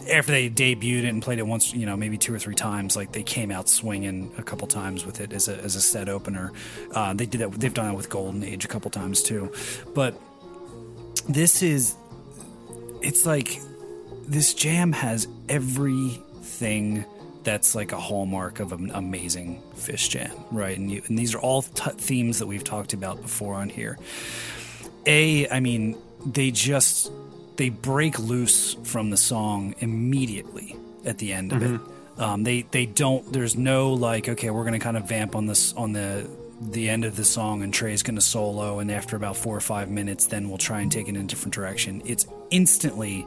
after they debuted it and played it once, you know, maybe two or three times, like they came out swinging a couple times with it as a, as a set opener. Uh, they did that. They've done it with Golden Age a couple times too, but this is, it's like this jam has everything that's like a hallmark of an amazing Phish jam, right? And, you, and these are all t- themes that we've talked about before on here. A, I mean, they just they break loose from the song immediately at the end of it. Um, they they don't. There's no like, okay, we're gonna kind of vamp on this on the the end of the song, and Trey's gonna solo, and after about four or five minutes, then we'll try and take it in a different direction. It's instantly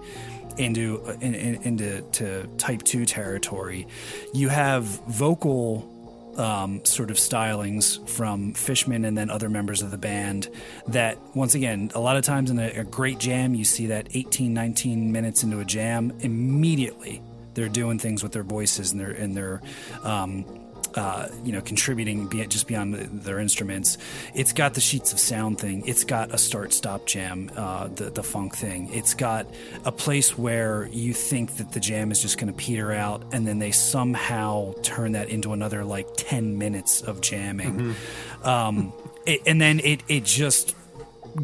into in, in, into to type two territory. You have vocal um, sort of stylings from Fishman and then other members of the band that, once again, a lot of times in a, a great jam, you see that 18, 19 minutes into a jam, immediately they're doing things with their voices and their, and their, um, uh, you know, contributing be just beyond their instruments. It's got the sheets of sound thing. It's got a start stop jam, uh, the the funk thing. It's got a place where you think that the jam is just going to peter out, and then they somehow turn that into another like ten minutes of jamming, um, [laughs] it, and then it it just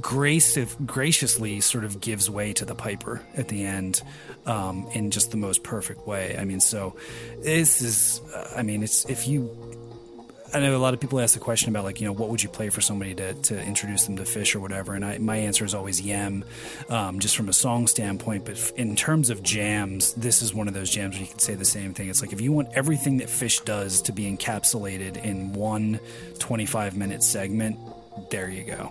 grace graciously sort of gives way to the piper at the end um, in just the most perfect way. I mean, so this is, uh, I mean, it's if you. I know a lot of people ask the question about like you know what would you play for somebody to, to introduce them to Phish or whatever, and I, my answer is always Yem, um, just from a song standpoint. But in terms of jams, this is one of those jams where you can say the same thing. It's like if you want everything that Phish does to be encapsulated in one 25 minute segment, there you go.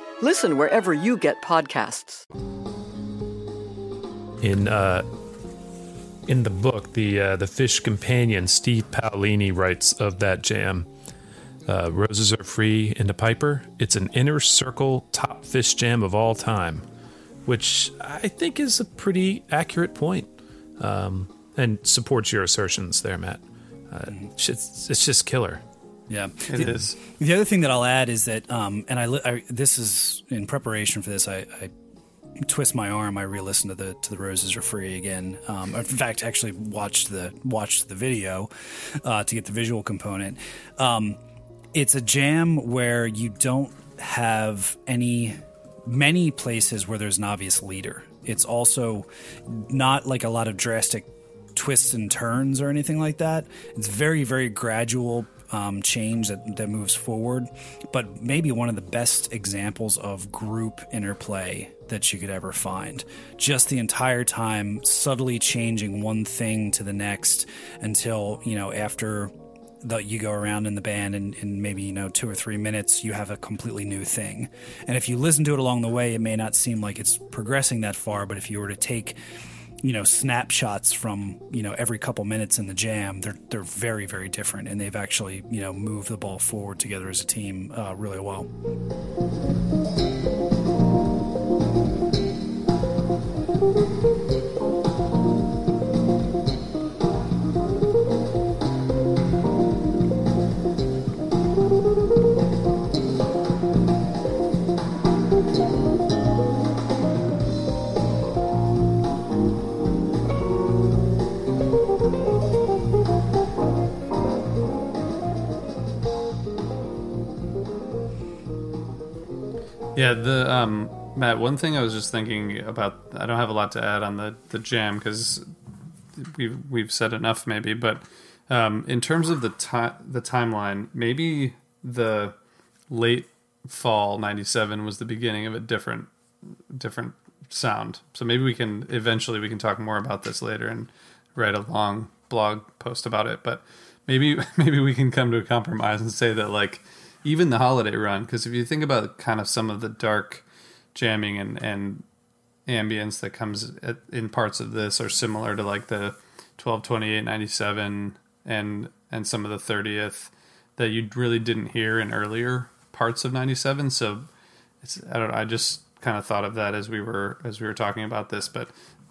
Listen wherever you get podcasts.
in uh, in the book, the uh, the Phish companion Steve Paolini writes of that jam. Uh, Roses are free in the Piper. It's an inner circle top Phish jam of all time, which I think is a pretty accurate point, um, and supports your assertions there, Matt. Uh, it's, it's just killer.
Yeah,
It
the,
is.
The other thing that I'll add is that, um, and I, I this is in preparation for this. I, I twist my arm. I re-listened to the to the Roses Are Free again. Um, in fact, actually watched the watched the video uh, to get the visual component. Um, it's a jam where you don't have any many places where there's an obvious leader. It's also not like a lot of drastic twists and turns or anything like that. It's very, very gradual um, change that, that moves forward, but maybe one of the best examples of group interplay that you could ever find. Just the entire time, subtly changing one thing to the next until, you know, after that you go around in the band and in maybe you know two or three minutes you have a completely new thing and if you listen to it along the way it may not seem like it's progressing that far but if you were to take you know snapshots from you know every couple minutes in the jam they're they're very very different and they've actually you know moved the ball forward together as a team uh, really well
Yeah, the um, Matt. One thing I was just thinking about. I don't have a lot to add on the the jam because we've we've said enough, maybe. But um, in terms of the time the timeline, maybe the late fall '97 was the beginning of a different different sound. So maybe we can eventually we can talk more about this later and write a long blog post about it. But maybe [laughs] maybe we can come to a compromise and say that like even the holiday run because if you think about kind of some of the dark jamming and and ambience that comes at, in parts of this are similar to like the 12 28 97 and and some of the 30th that you really didn't hear in earlier parts of 97 so it's i don't i just kind of thought of that as we were as we were talking about this but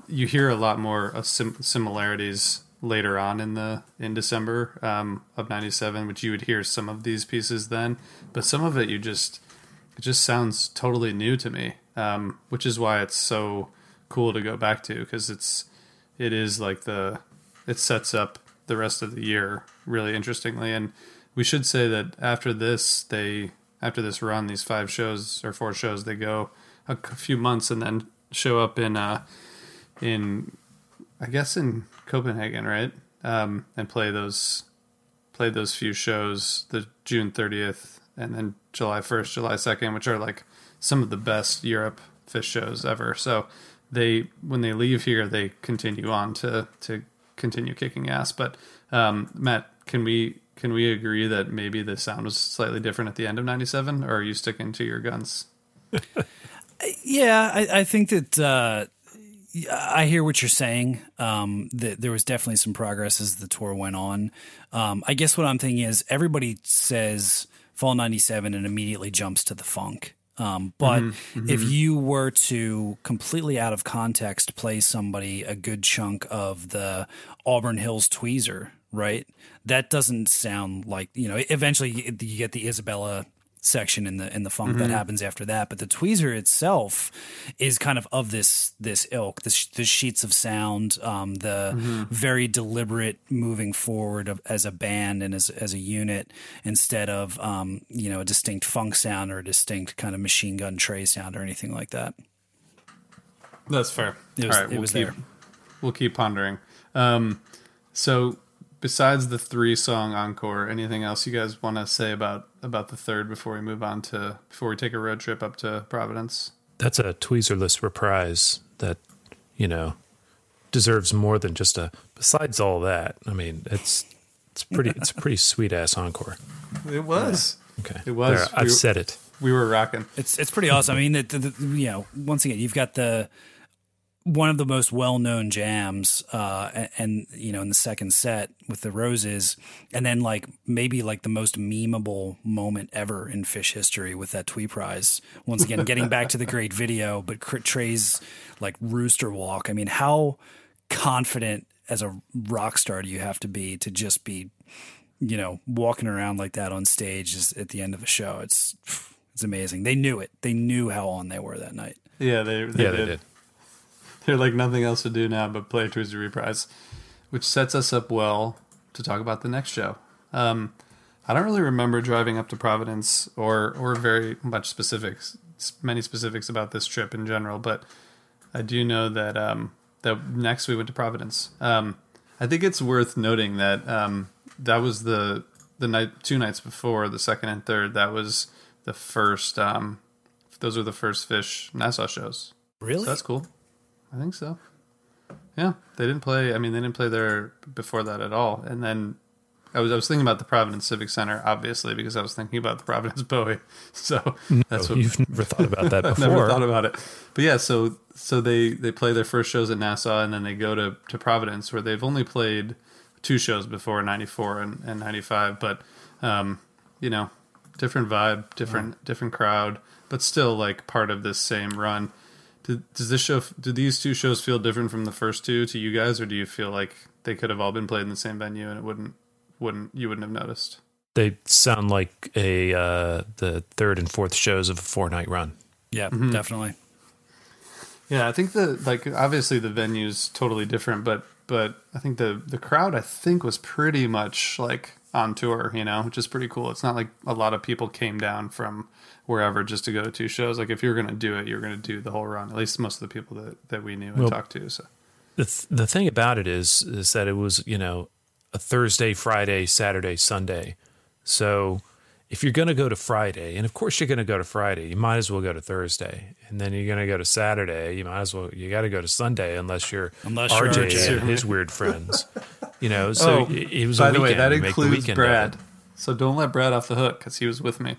you hear a lot more sim- similarities later on in the in December um, of '97, which you would hear some of these pieces then, but some of it you just it just sounds totally new to me, um, which is why it's so cool to go back to because it's it is like the it sets up the rest of the year really interestingly. And we should say that after this they after this run these five shows or four shows they go a few months and then show up in uh in I guess in Copenhagen right? Um and play those play those few shows the June 30th and then July 1st July 2nd which are like some of the best Europe Phish shows ever. So they when they leave here they continue on to to continue kicking ass. But um Matt can we can we agree that maybe the sound was slightly different at the end of 97 or are you sticking to your guns? [laughs]
Yeah, I, I think that uh, I hear what you're saying. Um, that there was definitely some progress as the tour went on. Um, I guess what I'm thinking is everybody says Fall '97 and immediately jumps to the funk. Um, but
Mhm,
if
mhm.
you were to completely out of context play somebody a good chunk of the Auburn Hills Tweezer, right? That doesn't sound like you know. Eventually, you get the Izabella section in the in the funk that
Mhm.
happens after that, but the Tweezer itself is kind of of this this ilk, the, sh- the sheets of sound, um, the
Mhm.
very deliberate moving forward of, as a band and as as a unit instead of um, you know a distinct funk sound or a distinct kind of machine gun Trey sound or anything like that.
That's fair.
It was-
All right,
it
we'll
was
keep,
there.
We'll keep pondering. Um, so, besides the three song encore, anything else you guys want to say about about the third before we move on to before we take a road trip up to Providence?
That's a tweezerless reprise that, you know, deserves more than just a. Besides all that, I mean, it's it's pretty it's a pretty [laughs] sweet ass encore.
It was.
Okay,
It was.
There, I've
We-
said it.
We were rocking.
It's it's pretty awesome. I mean, the, the, the, you know, once again, you've got the one of the most well-known jams, uh, and, and you know, in the second set with the roses, and then like maybe like the most memeable moment ever in Phish history with that Tweeprise. Once again, getting back to the great video, but Trey's like rooster walk. I mean, how confident as a rock star do you have to be to just be, you know, walking around like that on stage is at the end of a show? It's it's amazing. They knew it. They knew how on they were that night.
Yeah, they, they
Yeah,
did.
they did. [laughs]
They're like nothing else to do now but play Tweezer Reprise, which sets us up well to talk about the next show. Um, I don't really remember driving up to Providence or or very much specifics, many specifics about this trip in general, but I do know that um, that next we went to Providence. Um, I think it's worth noting that um, that was the the night two nights before the second and third. That was the first. Um, those were the first Phish Nassau shows.
Really?
So that's cool. I think so. Yeah, they didn't play. I mean, they didn't play there before that at all. And then I was I was thinking about the Providence Civic Center, obviously, because I was thinking about the Providence [laughs] Bowie. So that's what
you've never thought about that [laughs]
I've never thought about it. But yeah, so so they they play their first shows at Nassau, and then they go to to Providence, where they've only played two shows before '94 and, and '95. But um, you know, different vibe, different different crowd, but still like part of this same run. Did, does this show? Do these two shows feel different from the first two to you guys, or do you feel like they could have all been played in the same venue and it wouldn't wouldn't you wouldn't have noticed?
They sound like a uh, the third and fourth shows of a four night run.
Yeah,
Mhm.
definitely.
Yeah, I think the like obviously the venue's totally different, but but I think the the crowd I think was pretty much like on tour, you know, which is pretty cool. It's not like a lot of people came down from wherever just to go to two shows. Like if you're gonna do it, you're gonna do the whole run. At least most of the people that that we knew and
Well-
talked to. So
The th- the thing about it is is that it was you know a Thursday, Friday, Saturday, Sunday. So if you're going to go to Friday, and of course you're going to go to Friday, you might as well go to Thursday, and then you're going to go to Saturday. You might as well you got to go to Sunday unless you're
Unless you're
RJ
RJ.
and his weird friends. You know, [laughs] so
oh,
it, it was.
by
a
the way, that
You make the
includes
weekend of it.
Brad. So don't let Brad off the hook because he was with me.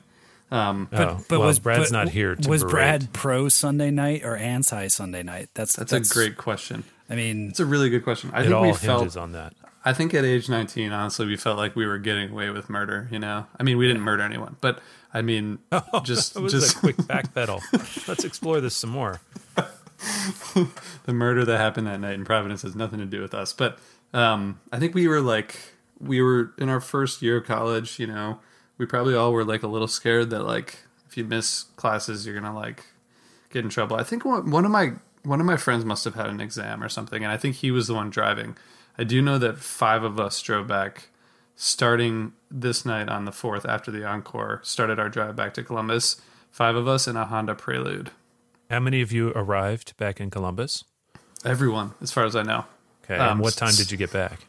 Um,
Oh, well, Brad's not here to
was
berate.
Brad pro Sunday night or anti Sunday night? That's
That's, a great question.
I mean,
it's a really good question. I
It
think
all
we
hinges
felt
on that.
I think at age 19, honestly, we felt like we were getting away with murder. You know, I mean, we didn't murder anyone, but I mean, [laughs] just
That was
just
a quick [laughs] backpedal. Let's explore this some more. [laughs]
the murder that happened that night in Providence has nothing to do with us. But um, I think we were like, we were in our first year of college. You know, we probably all were like a little scared that like if you miss classes, you're gonna like get in trouble. I think one one of my one of my friends must have had an exam or something, and I think he was the one driving. I do know that five of us drove back, starting this night on the fourth after the encore. Started our drive back to Columbus. Five of us in a Honda Prelude.
How many of you arrived back in Columbus?
Everyone, as far as I know.
Okay.
Um,
and what time did you get back?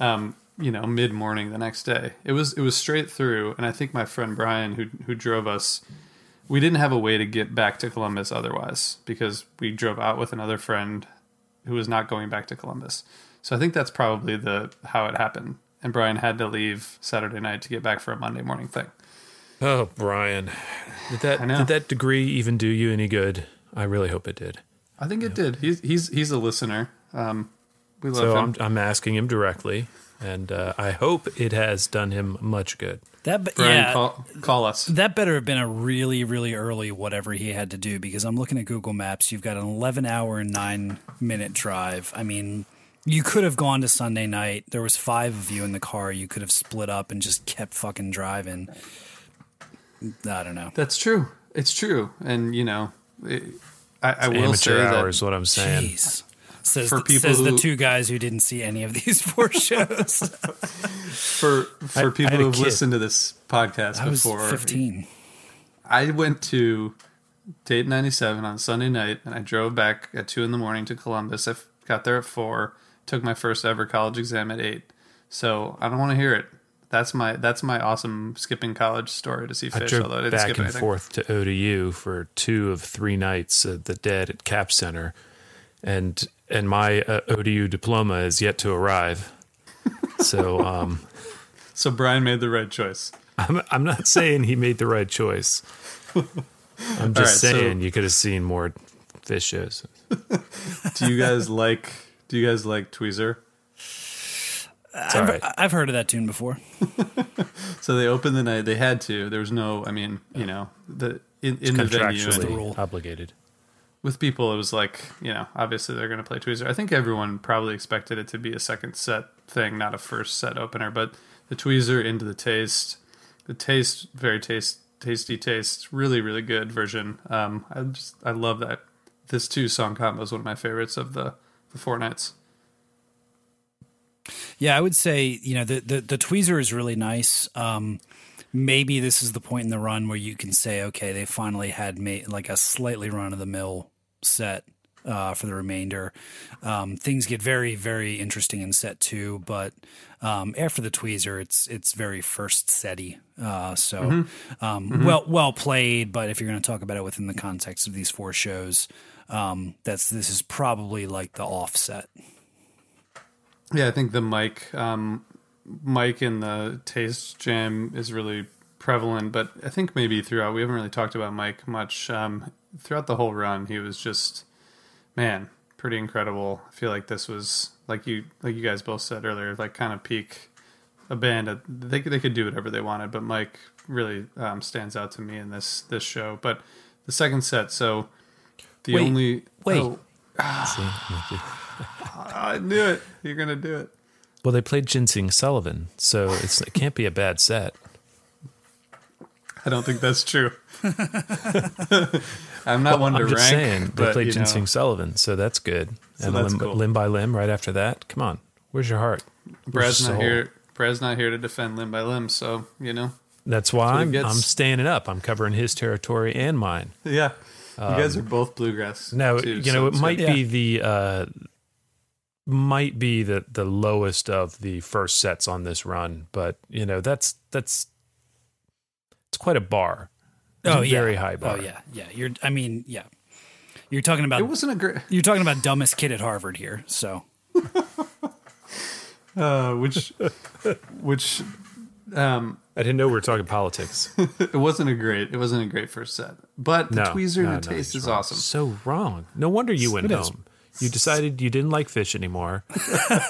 um, you know, mid morning the next day. It was it was straight through, and I think my friend Brian, who who drove us, we didn't have a way to get back to Columbus otherwise because we drove out with another friend who was not going back to Columbus. So I think that's probably the how it happened. And Brian had to leave Saturday night to get back for a Monday morning thing.
Oh, Brian. Did that did that degree even do you any good? I really hope it did.
I think it did. He's he's he's a listener. Um, we love
So
him.
I'm I'm asking him directly, and uh, I hope it has done him much good.
That be-
Brian,
yeah,
call, call us.
that better have been a really, really early whatever he had to do because I'm looking at Google Maps. You've got an 11 hour and nine minute drive. I mean, you could have gone to Sunday night. There was five of you in the car. You could have split up and just kept fucking driving. I don't know.
That's true. It's true. And you know, it, I, I will
Amateur
say that
hour is what I'm saying.
Jeez. Says,
For
the,
people
says the two guys who didn't see any of these [laughs] four [laughs] shows.
for for
I- I
people
had a
who've
kid.
listened to this podcast
I was
before
15.
I went to Dayton 97 on Sunday night and I drove back at 2 in the morning to Columbus. I got there at 4, took my first ever college exam at 8. So I don't want to hear it. That's my that's my awesome skipping college story to see
I Phish.
although I didn't
back
skip
and
anything.
forth to ODU for two of three nights at the Dead at Cap Center, and and my uh, ODU diploma is yet to arrive. so um, [laughs]
So Brian made the right choice.
I'm I'm not saying he made the right choice. [laughs] I'm just
right, so-
saying you could have seen more Phish shows. [laughs]
Do you guys like do you guys like Tweezer?
I've,
right.
I've heard of that tune before. [laughs]
So they opened the night. They had to. There was no. I mean, you know, the in, in the venue. and-
Contractually obligated.
with people, it was like, you know, obviously they're going to play Tweezer. I think everyone probably expected it to be a second set thing, not a first set opener. But the Tweezer into the taste, the taste, very taste, tasty taste, really, really good version. Um, I just, I love that. This two song combo is one of my favorites of the the four nights.
Yeah, I would say you know the the, the tweezer is really nice. Um, maybe this is the point in the run where you can say, okay, they finally had made like a slightly run of the mill set uh, for the remainder. Um, things get very very interesting in set two, but um, after the tweezer, it's it's very first setty. Uh, so
Mm-hmm.
um, well well played, but if you're going to talk about it within the context of these four shows, um, that's this is probably like the offset.
Yeah, I think the mic, um, mic in the taste jam is really prevalent, but I think maybe throughout we haven't really talked about Mike much. Um, throughout the whole run, he was just man, pretty incredible. I feel like this was like you like you guys both said earlier, like kind of peak a band. They they could do whatever they wanted, but Mike really um, stands out to me in this this show. But the second set, so the
Wait,
only
wait.
oh, [sighs] [laughs] I knew it. You're gonna do it.
Well, they played Ginseng Sullivan, so it's, it can't be a bad set.
I don't think that's true. [laughs] I'm not one to
I'm just
rank,
saying they played
you know,
Sullivan, so that's good.
So
and
that's
limb,
cool.
limb by limb right after that. Come on, where's your heart?
Brad's
your
not here. Brad's not here to defend limb by limb, so you know.
That's why
what he
I'm. I'm standing up. I'm covering his territory and mine.
Yeah, you guys
Um,
are both bluegrass.
Now
too,
you
so
know it might
good.
be the uh, might be the the lowest of the first sets on this run, but you know that's that's it's quite a bar. It's
Oh
a
yeah,
very high bar.
Oh yeah, yeah. You're. I mean, yeah. You're talking about.
It wasn't a great.
You're talking about dumbest kid at Harvard here. So [laughs]
Uh, which, which, um,
I didn't know we were talking politics. [laughs]
it wasn't a great. It wasn't a great first set, but the
No,
tweezer
no,
and the
no,
taste is
wrong.
awesome.
So wrong. No wonder you went
It is.
home. You decided you didn't like Phish anymore.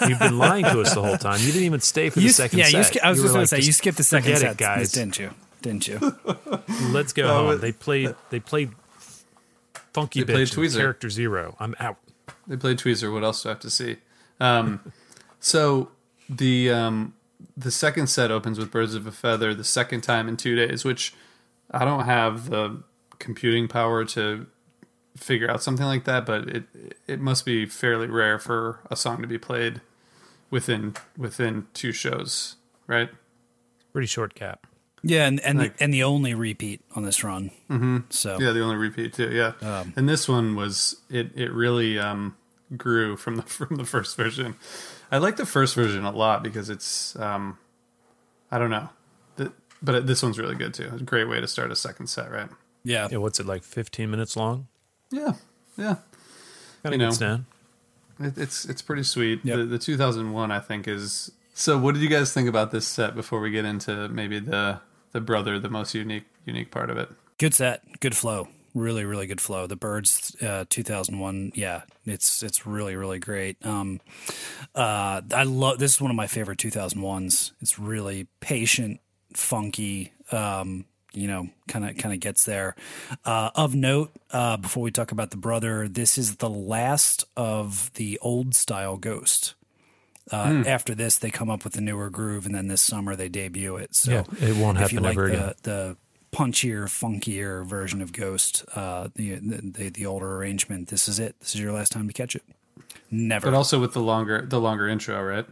You've been lying to us the whole time. You didn't even stay for the second
yeah,
set.
you. Sk- I was
You
just going
like,
to say you skipped the second
forget
set,
it, guys.
didn't you? Didn't you? [laughs]
Let's go home.
but-
They played. They played. Funky
They
bitch. and
Tweezer.
Character zero. I'm out.
They played Tweezer. What else do I have to see? Um, [laughs] so the um, the second set opens with Birds of a Feather the second time in two days, which I don't have the computing power to figure out something like that, but it it must be fairly rare for a song to be played within within two shows, right?
Pretty short cap.
Yeah, and and,
Like-
the, and the only repeat on this run.
Mm-hmm.
So
yeah, the only repeat too. Yeah,
Um,
and this one was it. It really um, grew from the [laughs] from the first version. I like the first version a lot because it's um, I don't know, the, but this one's really good too. It's a great way to start a second set, right?
Yeah.
Yeah, what's it like? Fifteen minutes long.
Yeah, yeah.
Kind
You
of
know.
gets down.
It, it's it's pretty sweet.
Yep.
The, the 2001, I think, is. So, what did you guys think about this set before we get into maybe the the brother, the most unique unique part of it?
Good set, good flow, really, really good flow. The Birds, uh, 2001, yeah, it's it's really, really great. Um, uh, I love this is one of my favorite 2001s. It's really patient, funky. Um, you know, kind of kind of gets there. Uh, of note, uh, before we talk about the brother, this is the last of the old style Ghost. Uh,
Hmm.
After this, they come up with a newer groove, and then this summer they debut it. So
Yeah, it won't happen
if you like
ever
the,
again.
the punchier, funkier version of Ghost, uh, the, the the older arrangement. This is it. This is your last time to catch it. Never.
But also with the longer the longer intro, right?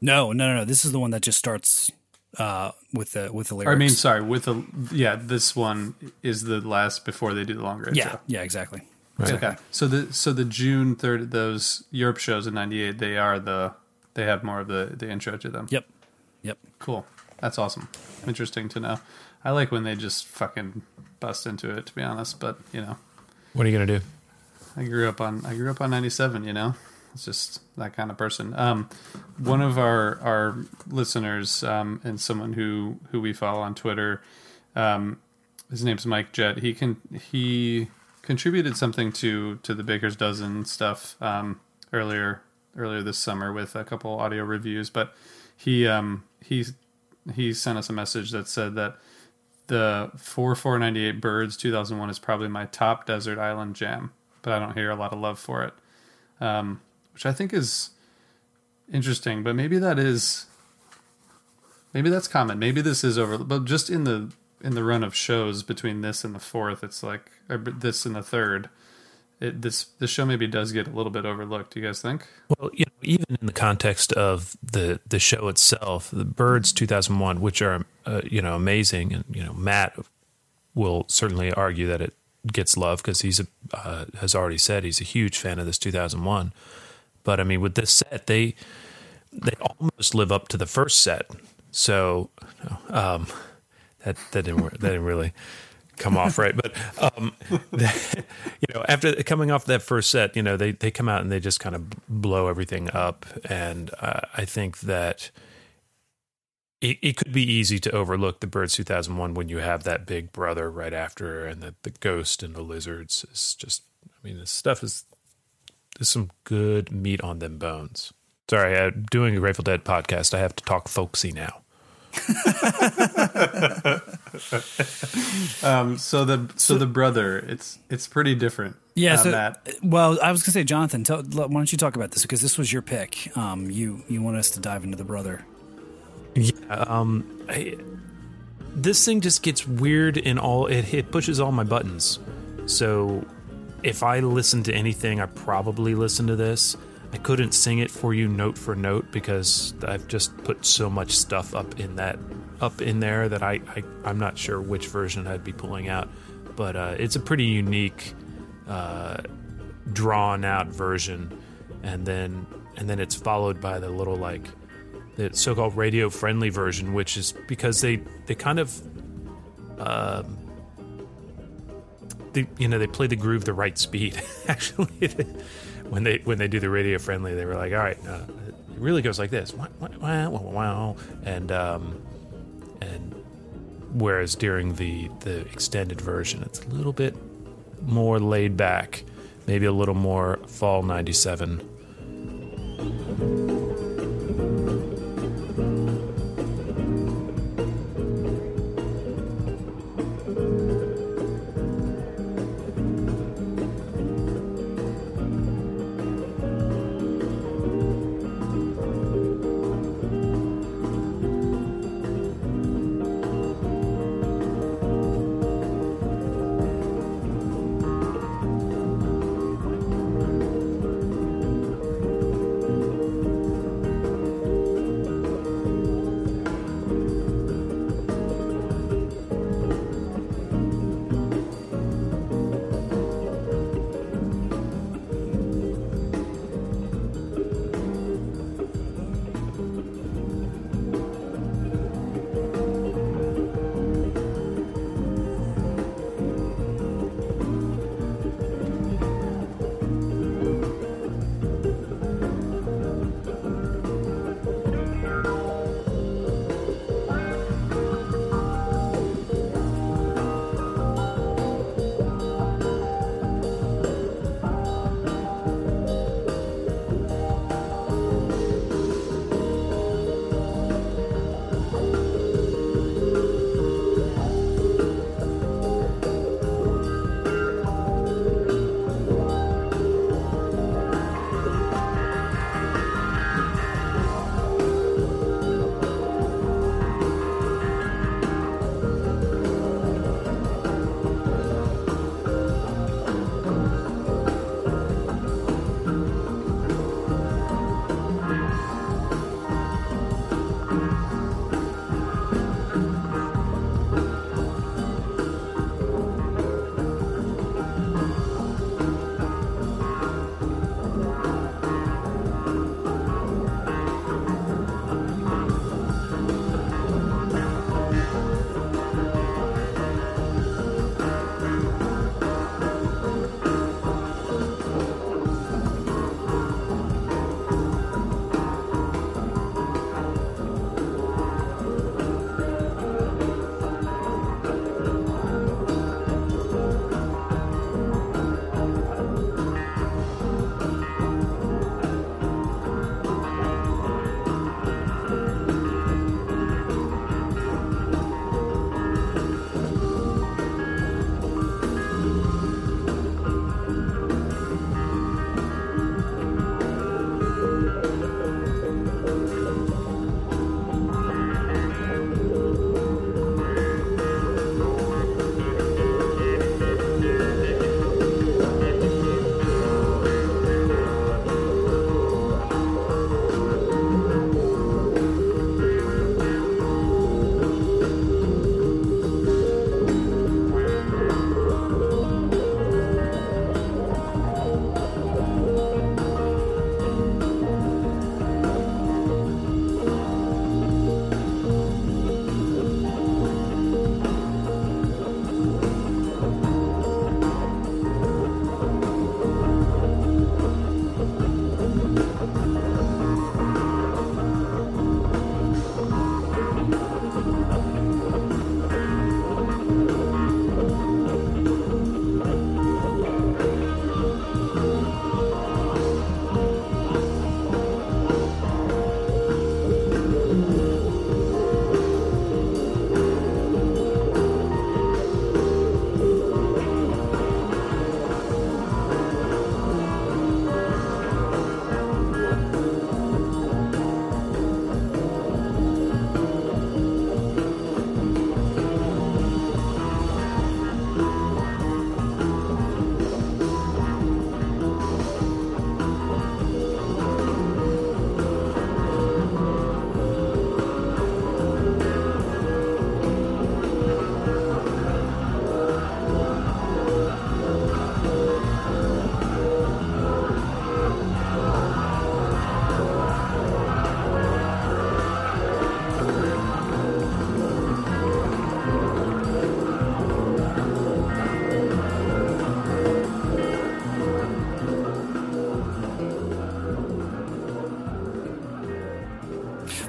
no, no, no, no. This is the one that just starts uh, with the with the
Or,
lyrics.
I mean, sorry, with the yeah, this one is the last before they do the longer intro.
yeah,
intro.
yeah, exactly.
Okay. So the so the June third those Europe shows in '98, they are the they have more of the the intro to them.
Yep, yep.
Cool. That's awesome. Interesting to know. I like when they just fucking bust into it, to be honest. But you know,
What are you gonna do?
I grew up on I grew up on '97. You know, it's just that kind of person. Um, one of our our listeners um, and someone who who we follow on Twitter, um, his name's Mike Jett. He can he contributed something to to the Baker's Dozen stuff um, earlier earlier this summer with a couple audio reviews, but he um, he he sent us a message that said that the 4498 Birds 2001 is probably my top desert island jam, but I don't hear a lot of love for it, um, which I think is interesting. But maybe that is maybe that's common. Maybe this is over, but just in the in the run of shows between this and the fourth, it's like this and the third. It, this this show maybe does get a little bit overlooked. Do you guys think?
Well, you know, even in the context of the the show itself, the Birds 2001, which are uh, you know amazing, and you know Matt will certainly argue that it gets love because he's a uh, has already said he's a huge fan of this 2001. But I mean, with this set, they they almost live up to the first set. So um, that that didn't work, that didn't really come off right. But um, [laughs] you know, after coming off that first set, you know, they they come out and they just kind of blow everything up, and uh, I think that. It, it could be easy to overlook the Birds 2001 when you have that big brother right after, and the, the ghost and the lizards. is just, I mean, this stuff is there's some good meat on them bones. Sorry, I'm doing a Grateful Dead podcast. I have to talk folksy now. [laughs]
Um, so the so the brother, it's it's pretty different.
Yeah.
uh,
so,
Matt.
well, I was gonna say, Jonathan, tell, why don't you talk about this because this was your pick. Um, you you want us to dive into the brother.
Yeah, um, I, this thing just gets weird in all. It, it pushes all my buttons. So, if I listen to anything, I probably listen to this. I couldn't sing it for you note for note because I've just put so much stuff up in that up in there that I, I I'm not sure which version I'd be pulling out. But uh, it's a pretty unique, uh, drawn out version, and then and then it's followed by the little like the so-called radio friendly version which is because they they kind of um they, you know they play the groove the right speed [laughs] actually when they when they do the radio friendly they were like all right uh, it really goes like this and um and whereas during the the extended version it's a little bit more laid back maybe a little more fall 97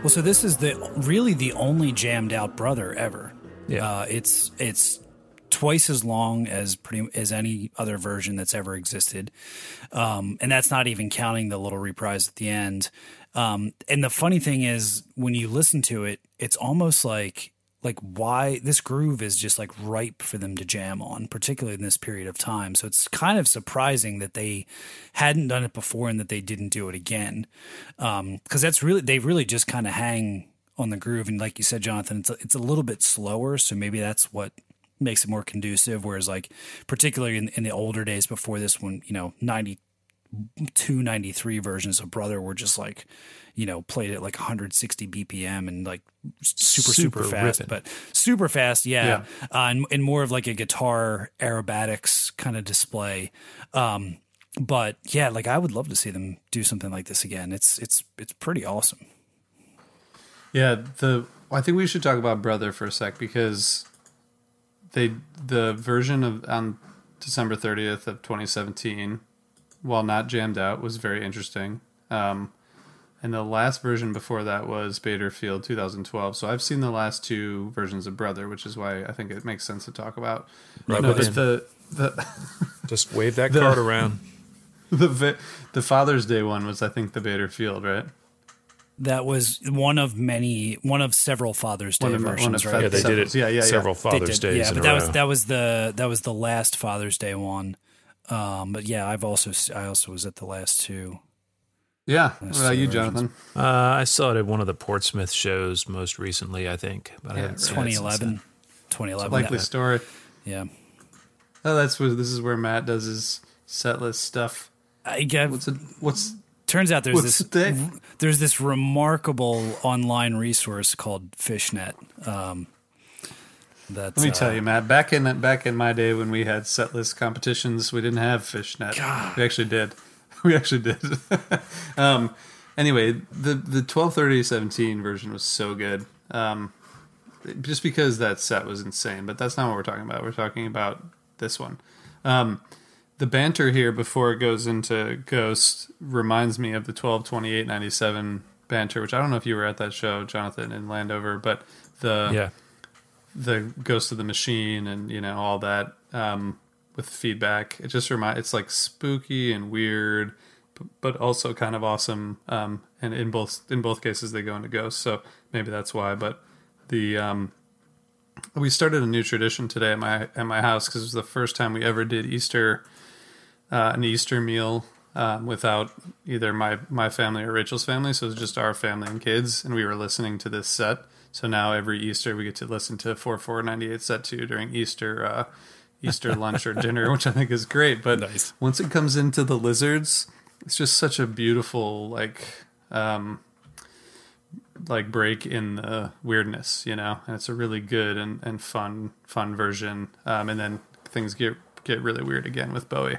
Well, so this is the really the only jammed out brother ever.
Yeah.
Uh, it's it's twice as long as pretty as any other version that's ever existed, um, and that's not even counting the little reprise at the end. Um, and the funny thing is, when you listen to it, it's almost like like why this groove is just like ripe for them to jam on, particularly in this period of time. So it's kind of surprising that they hadn't done it before and that they didn't do it again, um, because that's really they really just kind of hang on the groove. And like you said, Jonathan, it's a, it's a little bit slower, so maybe that's what makes it more conducive. Whereas like particularly in, in the older days before this one, you know, ninety two ninety three versions of Brother were just like, you know, played at like 160 BPM and like super super,
Super
fast,
ripping.
but super fast, yeah,
Yeah.
Uh, and, and more of like a guitar aerobatics kind of display. Um, but yeah, like I would love to see them do something like this again. It's it's it's pretty awesome.
Yeah, the I think we should talk about Brother for a sec because they the version of on December 30th of 2017 while not jammed out was very interesting. Um and the last version before that was Bader Field 2012. So I've seen the last two versions of Brother, which is why I think it makes sense to talk about.
Right,
no, but the the [laughs]
Just wave that [laughs]
The-
card around.
the the Father's Day one was I think the Bader Field, right?
That was one of many, one of several Father's Day
One of- one
versions,
of
right?
Yeah, they did it
Yeah, yeah, yeah.
several
They
Father's
did,
Days
yeah,
in
but
a
that
row.
was that was the that was the last Father's Day one. Um, but yeah, I've also I also was at the last two.
Yeah. What about you,
versions.
Jonathan?
Uh, I saw it at one of the Portsmouth shows most recently, I think. But I
Yeah,
haven't
right.
seen it since
2011, 2011.
Likely
yeah.
story.
Yeah,
Oh, that's where this is where Matt does his set list stuff.
I get.
What's it? What's
Turns out there's this
the day?
there's this remarkable online resource called Phish.net. Um, that
Let me
uh,
tell you, Matt. Back in back in my day when we had set list competitions, we didn't have Phish.net. We actually did. [laughs] We actually did. [laughs] um, anyway, the the twelve thirty seventeen version was so good. Um, just because that set was insane, but that's not what we're talking about. We're talking about this one. Um, the banter here before it goes into Ghost reminds me of the twelve twenty eight ninety seven banter, which I don't know if you were at that show, Jonathan, in Landover, but the
Yeah.
the Ghost of the Machine and you know all that um, with feedback. It just remind it's like spooky and weird, but also kind of awesome. Um, and in both in both cases they go into ghosts, so maybe that's why. But the um, we started a new tradition today at my at my house because it was the first time we ever did Easter uh, an Easter meal um, without either my my family or Rachel's family. So it was just our family and kids, and we were listening to this set. So now every Easter we get to listen to four four ninety eight set two during Easter uh, Easter lunch or dinner, which I think is great. But
Nice.
once it comes into the lizards, it's just such a beautiful like. Um, like break in the weirdness, you know, and it's a really good and, and fun fun version. Um, and then things get get really weird again with Bowie.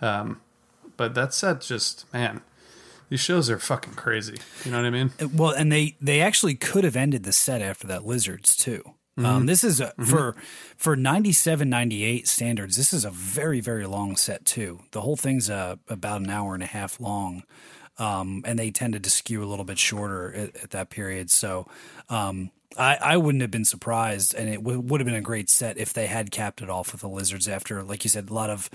Um, but that set just man, these shows are fucking crazy. You know what I mean?
Well, and they they actually could have ended the set after that Lizards too. Um, this is a, for for 97 98 standards. This is a very very long set too. The whole thing's uh, about an hour and a half long, um, and they tended to skew a little bit shorter at, at that period. So um, I, I wouldn't have been surprised, and it w- would have been a great set if they had capped it off with the lizards after, like you said, a lot of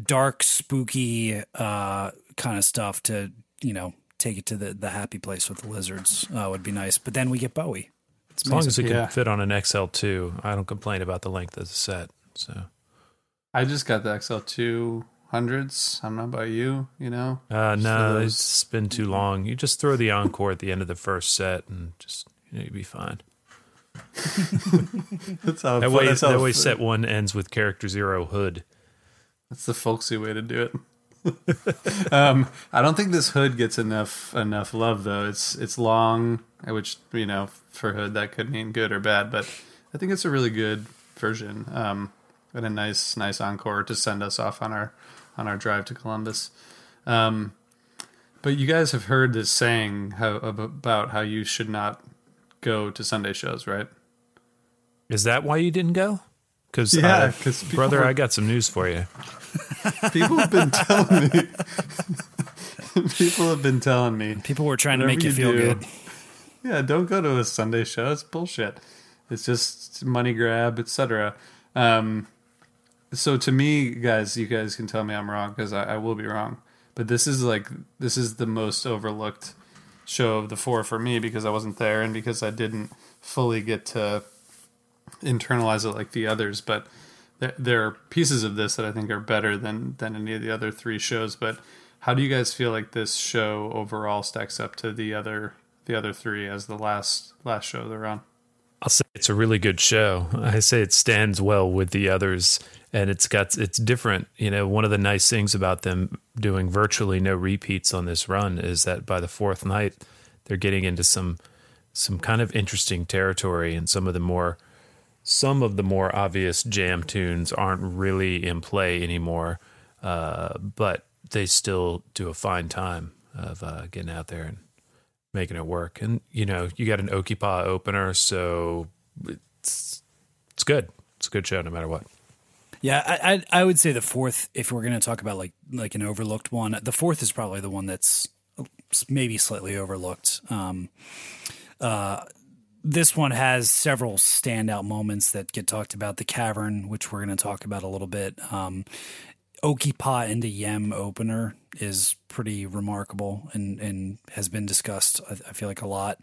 dark, spooky uh, kind of stuff to you know take it to the the happy place with the lizards uh, would be nice. But then we get Bowie. It's
As long as
amazing.
it can
Yeah.
fit on an XL2, I don't complain about the length of the set. So,
I just got the XL two hundreds. I don't know about you. You know,
uh, no,
for
it's been too long. You just throw the encore at the end of the first set and just you know, you'll be fine. [laughs] [laughs]
that's how
That way,
that's, how
that way, set one ends with character zero hood.
That's the folksy way to do it. [laughs] um, I don't think this hood gets enough enough love though. It's it's long, which you know for hood that could mean good or bad, but I think it's a really good version um, and a nice nice encore to send us off on our on our drive to Columbus. Um, but you guys have heard this saying how, about how you should not go to Sunday shows, right?
Is that why you didn't go? Because
Yeah, 'cause people
brother,
were-
I got some news for you.
People have been telling me. [laughs] people have been telling me.
People were trying to make
Whatever
you
you
feel
do,
good.
Yeah, don't go to a Sunday show. It's bullshit. It's just money grab, etc. Um, so to me, guys, you guys can tell me I'm wrong because I, I will be wrong. But this is like this is the most overlooked show of the four for me because I wasn't there and because I didn't fully get to internalize it like the others. But there, there are pieces of this that I think are better than than any of the other three shows. But how do you guys feel like this show overall stacks up to the other the other three as the last last show they're on?
I'll say it's a really good show. I say it stands well with the others and it's got it's different. You know, one of the nice things about them doing virtually no repeats on this run is that by the fourth night they're getting into some some kind of interesting territory and some of the more some of the more obvious jam tunes aren't really in play anymore. Uh, but they still do a fine time of uh, getting out there and making it work. And you know, you got an Okipa opener, so it's it's good. It's a good show no matter what.
Yeah, I, I I would say the fourth. If we're going to talk about like like an overlooked one, the fourth is probably the one that's maybe slightly overlooked. Um, uh, this one has several standout moments that get talked about. The cavern, which we're going to talk about a little bit. Um, Okipa into Yem opener is pretty remarkable and, and has been discussed, I, I feel like, a lot.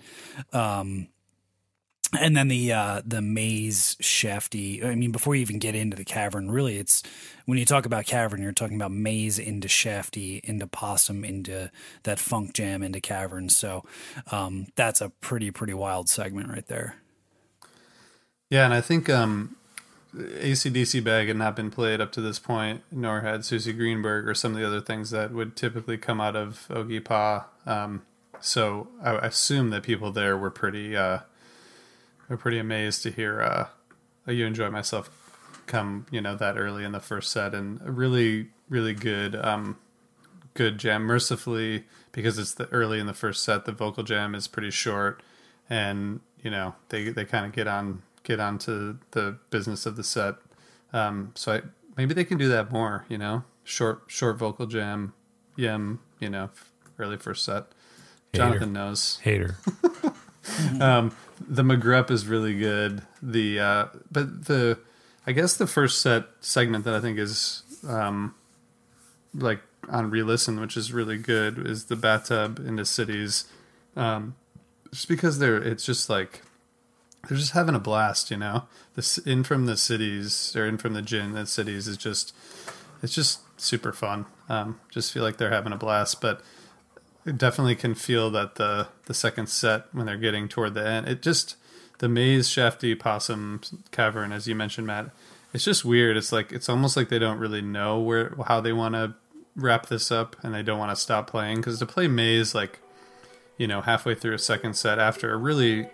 Um, and then the uh, the maze shafty. I mean, before you even get into the cavern, really, it's when you talk about cavern, you're talking about maze into shafty, into possum, into that funk jam, into cavern. So um, that's a pretty pretty wild segment right there.
Yeah, and I think um, ACDC bag had not been played up to this point, nor had Suzy Greenberg or some of the other things that would typically come out of Ogipa. Um, so I assume that people there were pretty uh, were pretty amazed to hear uh, you enjoy myself come you know that early in the first set and a really really good um, good jam. Mercifully, because it's the early in the first set, the vocal jam is pretty short, and you know they they kind of get on get onto the business of the set. Um, so I, maybe they can do that more. You know, short short vocal jam, yem. You know, early first set.
Hater.
Jonathan knows.
Hater. [laughs]
um, the McGrupp is really good. The uh, but the I guess the first set segment that I think is um, like on re-listen, which is really good, is the bathtub into cities. Um, just because they're it's just like they're just having a blast, you know. This in from the cities or in from the gin the cities is just it's just super fun. Um, just feel like they're having a blast, but definitely can feel that the the second set when they're getting toward the end, it just the maze shafty possum cavern, as you mentioned, Matt. It's just weird. It's like it's almost like they don't really know where how they want to wrap this up, and they don't want to stop playing because to play maze like you know halfway through a second set after a really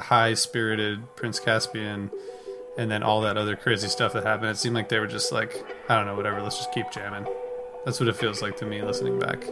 high spirited Prince Caspian. And then all that other crazy stuff that happened. It seemed like they were just like, I don't know, whatever. Let's just keep jamming. That's what it feels like to me listening back.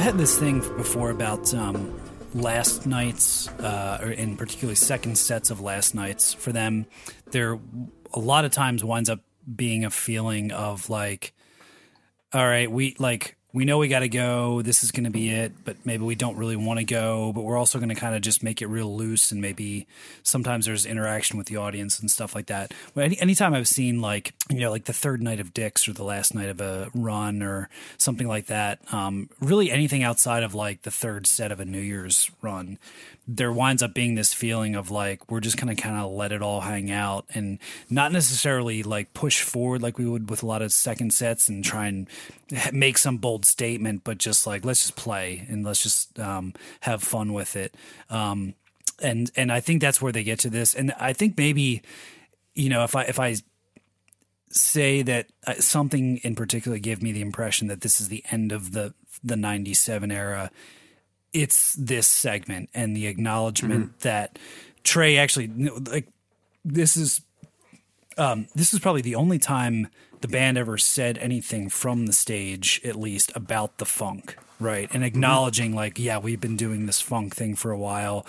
Had this thing before about um, last nights, uh, or in particularly second sets of last nights. For them, there a lot of times winds up being a feeling of like, all right, we like we know we got to go. This is going to be it, but maybe we don't really want to go. But we're also going to kind of just make it real loose, and maybe sometimes there's interaction with the audience and stuff like that. Any, anytime I've seen like you know like the third night of Dicks or the last night of a run or something like that, um, really anything outside of like the third set of a New Year's run, there winds up being this feeling of like we're just gonna kind of let it all hang out and not necessarily like push forward like we would with a lot of second sets and try and make some bold statement, but just like let's just play and let's just um, have fun with it. Um, and and I think that's where they get to this. And I think maybe you know if I if I say that uh, something in particular gave me the impression that this is the end of the the 97 era it's this segment and the acknowledgment
Mm-hmm.
that Trey actually like this is um, this is probably the only time the band ever said anything from the stage, at least about the funk, right? And acknowledging like, yeah, we've been doing this funk thing for a while,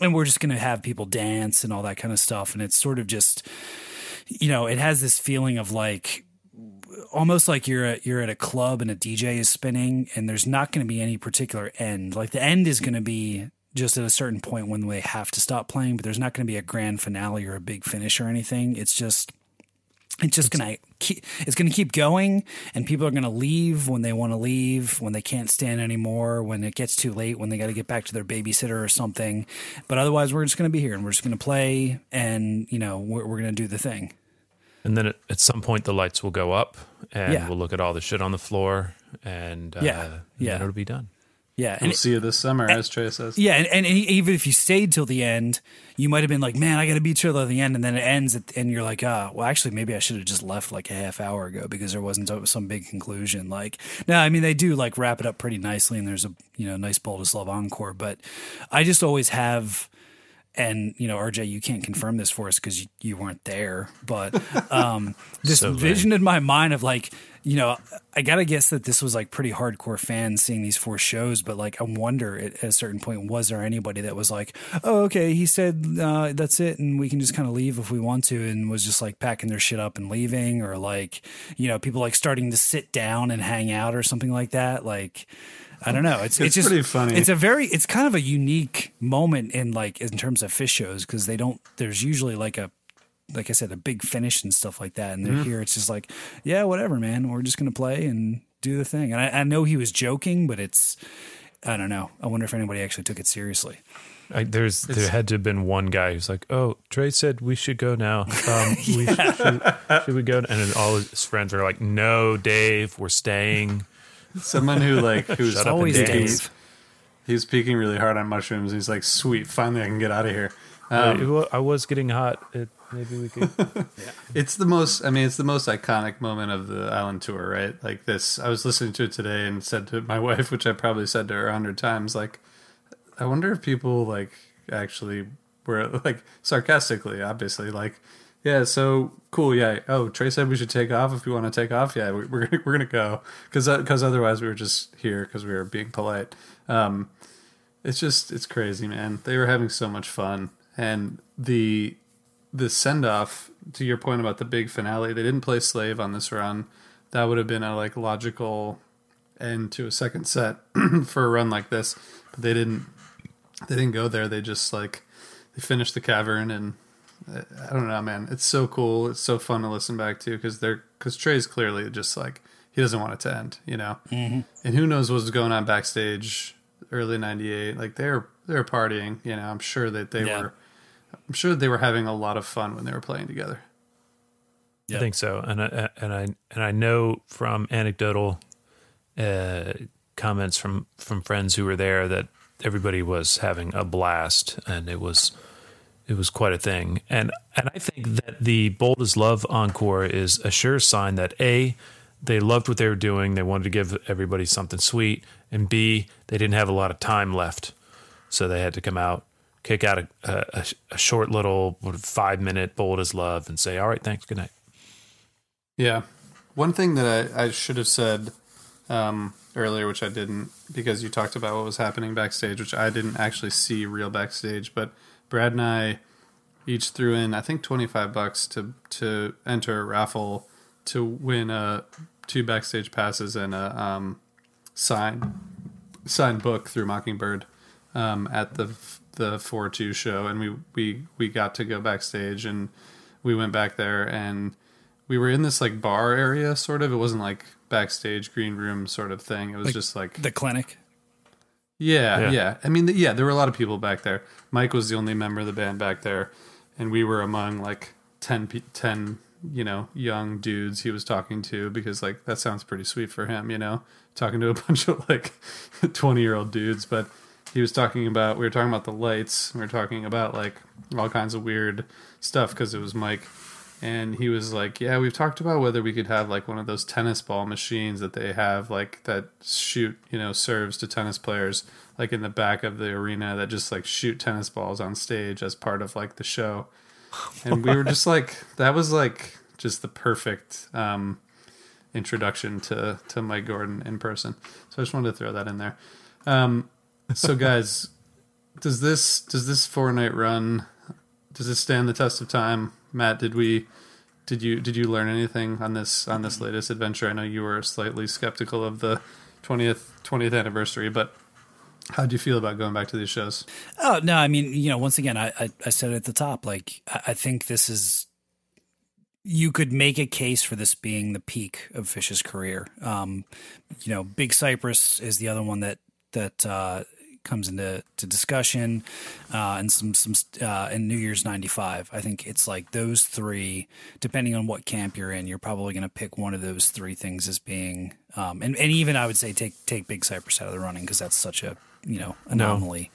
and we're just gonna have people dance and all that kind of stuff, and it's sort of just, you know, it has this feeling of like almost like you're at, you're at a club and a DJ is spinning and there's not going to be any particular end. Like the end is going to be just at a certain point when they have to stop playing, but there's not going to be a grand finale or a big finish or anything. It's just it's just gonna keep it's gonna keep going and people are gonna leave when they want to leave when they can't stand anymore when it gets too late when they got to get back to their babysitter or something but otherwise we're just gonna be here and we're just gonna play and you know we're, we're gonna do the thing
And then at, at some point, the lights will go up, and
Yeah.
we'll look at all the shit on the floor, and uh,
Yeah, yeah.
it'll be done.
Yeah
We'll
it-
see you this summer, as Trey says.
Yeah, and, and even if you stayed till the end, you might have been like, "Man, I got to be chill till the end," and then it ends, at, and you're like, "Ah, well, actually, maybe I should have just left like a half hour ago because there wasn't some big conclusion." Like, no, I mean they do like wrap it up pretty nicely, and there's a you know nice Bold as Love encore, but I just always have. And you know, RJ, you can't confirm this for us because you, you weren't there. But um, [laughs] this
So
vision in my mind of like, you know, I gotta guess that this was like pretty hardcore fans seeing these four shows. But like, I wonder at, at a certain point, was there anybody that was like, "Oh, okay, he said uh, that's it, and we can just kind of leave if we want to," and was just like packing their shit up and leaving, or like, you know, people like starting to sit down and hang out or something like that. Like, I don't know. It's it's,
It's
just
pretty funny.
It's a very it's kind of a unique moment in like in terms of Phish shows because they don't. There's usually like a like I said a big finish and stuff like that, and they're
Mhm.
here. It's just like yeah, whatever, man. We're just gonna play and do the thing. And I, I know he was joking, but it's I don't know. I wonder if anybody actually took it seriously.
I, there's there had to have been one guy who's like, "Oh, Trey said we should go now. Um, [laughs] we
Yeah.
should, should we go?" And then all his friends are like, "No, Dave, we're staying."
Someone who like who's
Shut up and dance.
He's peaking really hard on mushrooms. He's like, "Sweet, finally I can get out of here."
Uh,
Um,
it I was getting hot. It, maybe we could. [laughs]
It's the most. I mean, it's the most iconic moment of the island tour, right? Like this. I was listening to it today and said to my [laughs] wife, which I probably said to her a hundred times, like, I wonder if people like actually were like sarcastically, obviously, like, yeah, so cool, yeah. Oh, Trey said we should take off if we want to take off. Yeah, we- we're gonna [laughs] we're gonna go because because otherwise we were just here because we were being polite. Um, it's just it's crazy, man. They were having so much fun, and the the send off to your point about the big finale. They didn't play Slave on this run. That would have been a like logical end to a second set [clears throat] for a run like this, but they didn't. They didn't go there. They just like they finished the cavern and. I don't know, man. It's so cool. It's so fun to listen back to because they're because Trey's clearly just like he doesn't want it to end, you know.
Mhm.
And who knows what's going on backstage, early '98. Like they're they're partying, you know. I'm sure that they
Yeah.
were. I'm sure that they were having a lot of fun when they were playing together.
I think so, and I and I and I know from anecdotal uh, comments from from friends who were there that everybody was having a blast, and it was it was quite a thing. And and I think that the Bold as Love encore is a sure sign that a they loved what they were doing, they wanted to give everybody something sweet, and b they didn't have a lot of time left, so they had to come out. Kick out a, a, a short little five minute bold as love and say, all right, thanks, good night.
Yeah. One thing that I, I should have said um, earlier, which I didn't because you talked about what was happening backstage, which I didn't actually see real backstage. But Brad and I each threw in, I think, twenty five bucks to to enter a raffle to win a two backstage passes and a um, sign signed book through Mockingbird um, at the the four two show, and we we we got to go backstage, and we went back there, and we were in this like bar area, sort of. It wasn't like backstage green room sort of thing. It was
Like
just like
the clinic.
Yeah,
Yeah.
yeah, I mean, yeah, there were a lot of people back there. Mike was the only member of the band back there, and we were among like 10, 10 you know, young dudes he was talking to because like that sounds pretty sweet for him, you know, talking to a [laughs] bunch of like 20 year old dudes. But he was talking about, we were talking about the lights, we were talking about like all kinds of weird stuff because it was Mike. And he was like, "Yeah, we've talked about whether we could have like one of those tennis ball machines that they have, like that shoot, you know, serves to tennis players, like in the back of the arena that just like shoot tennis balls on stage as part of like the show." [laughs] And we were just like, that was like just the perfect um, introduction to to Mike Gordon in person. So I just wanted to throw that in there. Um, so [laughs] guys, does this does this four night run does it stand the test of time? Matt, did we did you did you learn anything on this on this latest adventure? I know you were slightly skeptical of the twentieth twentieth anniversary, but how do you feel about going back to these shows?
Oh no, I mean, you know, once again, I I, I said it at the top. Like, I, I think this is. You could make a case for this being the peak of Phish's career. Um, you know, Big Cypress is the other one that that uh, comes into to discussion, uh, and some some uh, in New Year's '95. I think it's like those three. Depending on what camp you're in, you're probably going to pick one of those three things as being. Um, and and even I would say take take Big Cypress out of the running because that's such a you know anomaly.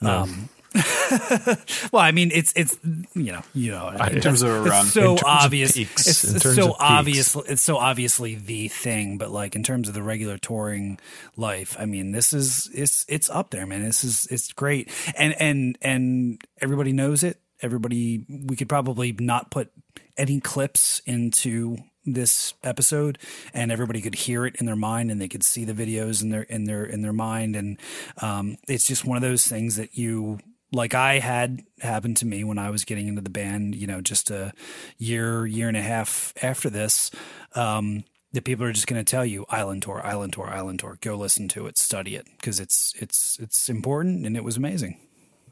No.
Um, [laughs] well, I mean, it's it's you know you know
In terms of a
it's
run.
so
In terms of
obvious.
peaks.
It's, it's so obvious. It's so obviously the thing. But like in terms of the regular touring life, I mean, this is it's it's up there, man. This is it's great, and and and everybody knows it. Everybody, we could probably not put any clips into this episode and everybody could hear it in their mind and they could see the videos in their in their in their mind and um, it's just one of those things that you like I had happened to me when I was getting into the band, you know, just a year, year and a half after this, um, that people are just going to tell you Island Tour, Island Tour, Island Tour. Go listen to it, study it because it's it's it's important and it was amazing.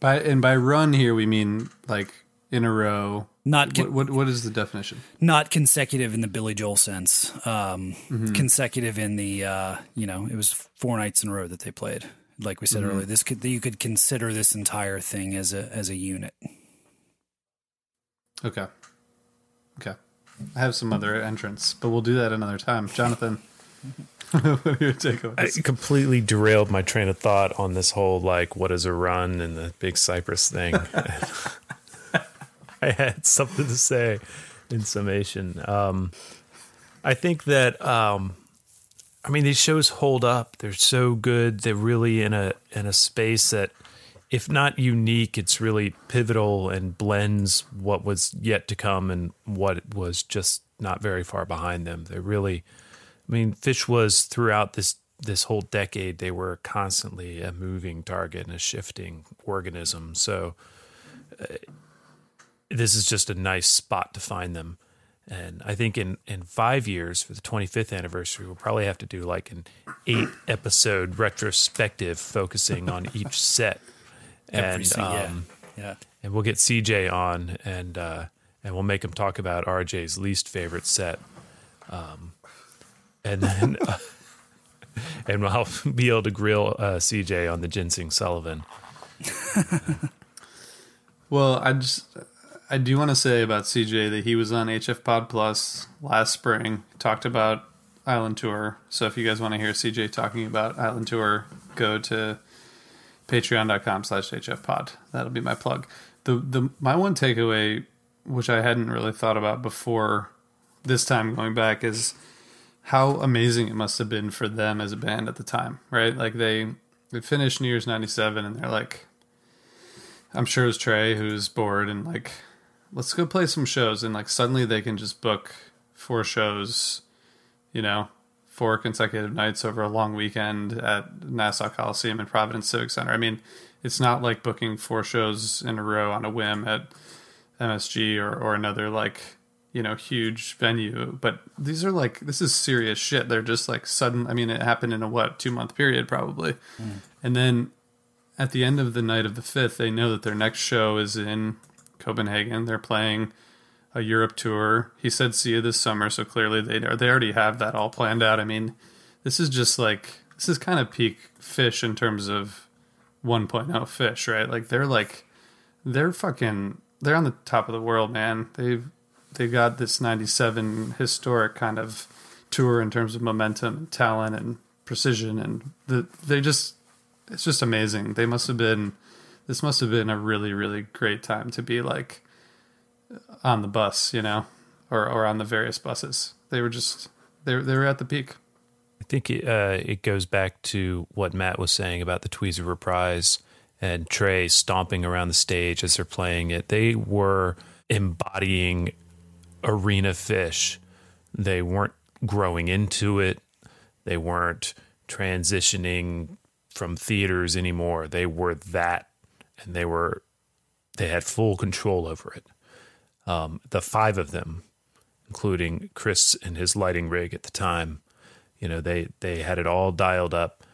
By and by run here we mean like in a row.
Not
what, what what is the definition?
Not consecutive in the Billy Joel sense. Um,
Mhm.
Consecutive in the uh, you know it was four nights in a row that they played. Like we said
Mhm.
earlier, this could you could consider this entire thing as a as a unit.
Okay. Okay. I have some other entrants, but we'll do that another time. Jonathan, [laughs] what are your
I completely derailed my train of thought on this whole like what is a run and the big Cypress thing. [laughs] [laughs] I had something to say in summation. Um, I think that um, I mean these shows hold up. They're so good. They're really in a in a space that if not unique, it's really pivotal and blends what was yet to come and what was just not very far behind them. They really I mean, Phish was throughout this this whole decade. They were constantly a moving target and a shifting organism. So uh, this is just a nice spot to find them. And I think in in five years for the 25th anniversary, we'll probably have to do like an eight episode retrospective focusing on [laughs] each set. And
se- yeah.
um,
Yeah.
and we'll get CJ on and uh, and we'll make him talk about RJ's least favorite set. Um, and then [laughs] and I'll be able to grill uh, CJ on the Ginseng Sullivan. [laughs]
Well, I just I do want to say about CJ that he was on HF Pod Plus last spring. Talked about Island Tour. So if you guys want to hear CJ talking about Island Tour, go to patreon.com slash HF Pod. That'll be my plug. The the my one takeaway, which I hadn't really thought about before this time going back, is how amazing it must have been for them as a band at the time, right? Like they they finished New Year's '97 and they're like, I'm sure it was Trey who's bored and like, let's go play some shows, and like suddenly they can just book four shows, you know, four consecutive nights over a long weekend at Nassau Coliseum and Providence Civic Center. I mean, it's not like booking four shows in a row on a whim at MSG or, or another like you know huge venue but these are like this is serious shit they're just like sudden i mean it happened in a what two month period probably
Mm.
and then at the end of the night of the fifth they know that their next show is in copenhagen. They're playing a europe tour. He said see you this summer. So clearly they they already have that all planned out. I mean this is just like this is kind of peak Phish in terms of 1.0 Phish right? Like they're like they're fucking they're on the top of the world man. They've they've got this 97 historic kind of tour in terms of momentum and talent and precision and the, they just it's just amazing. They must have been this must have been a really really great time to be like on the bus you know or or on the various buses they were just they they were at the peak
I think it, uh, it goes back to what Matt was saying about the Tweezer reprise and Trey stomping around the stage as they're playing it. They were embodying arena Phish. They weren't growing into it. They weren't transitioning from theaters anymore. They were that, and they were they had full control over it. Um, the five of them, including Chris and his lighting rig at the time, you know, they they had it all dialed up,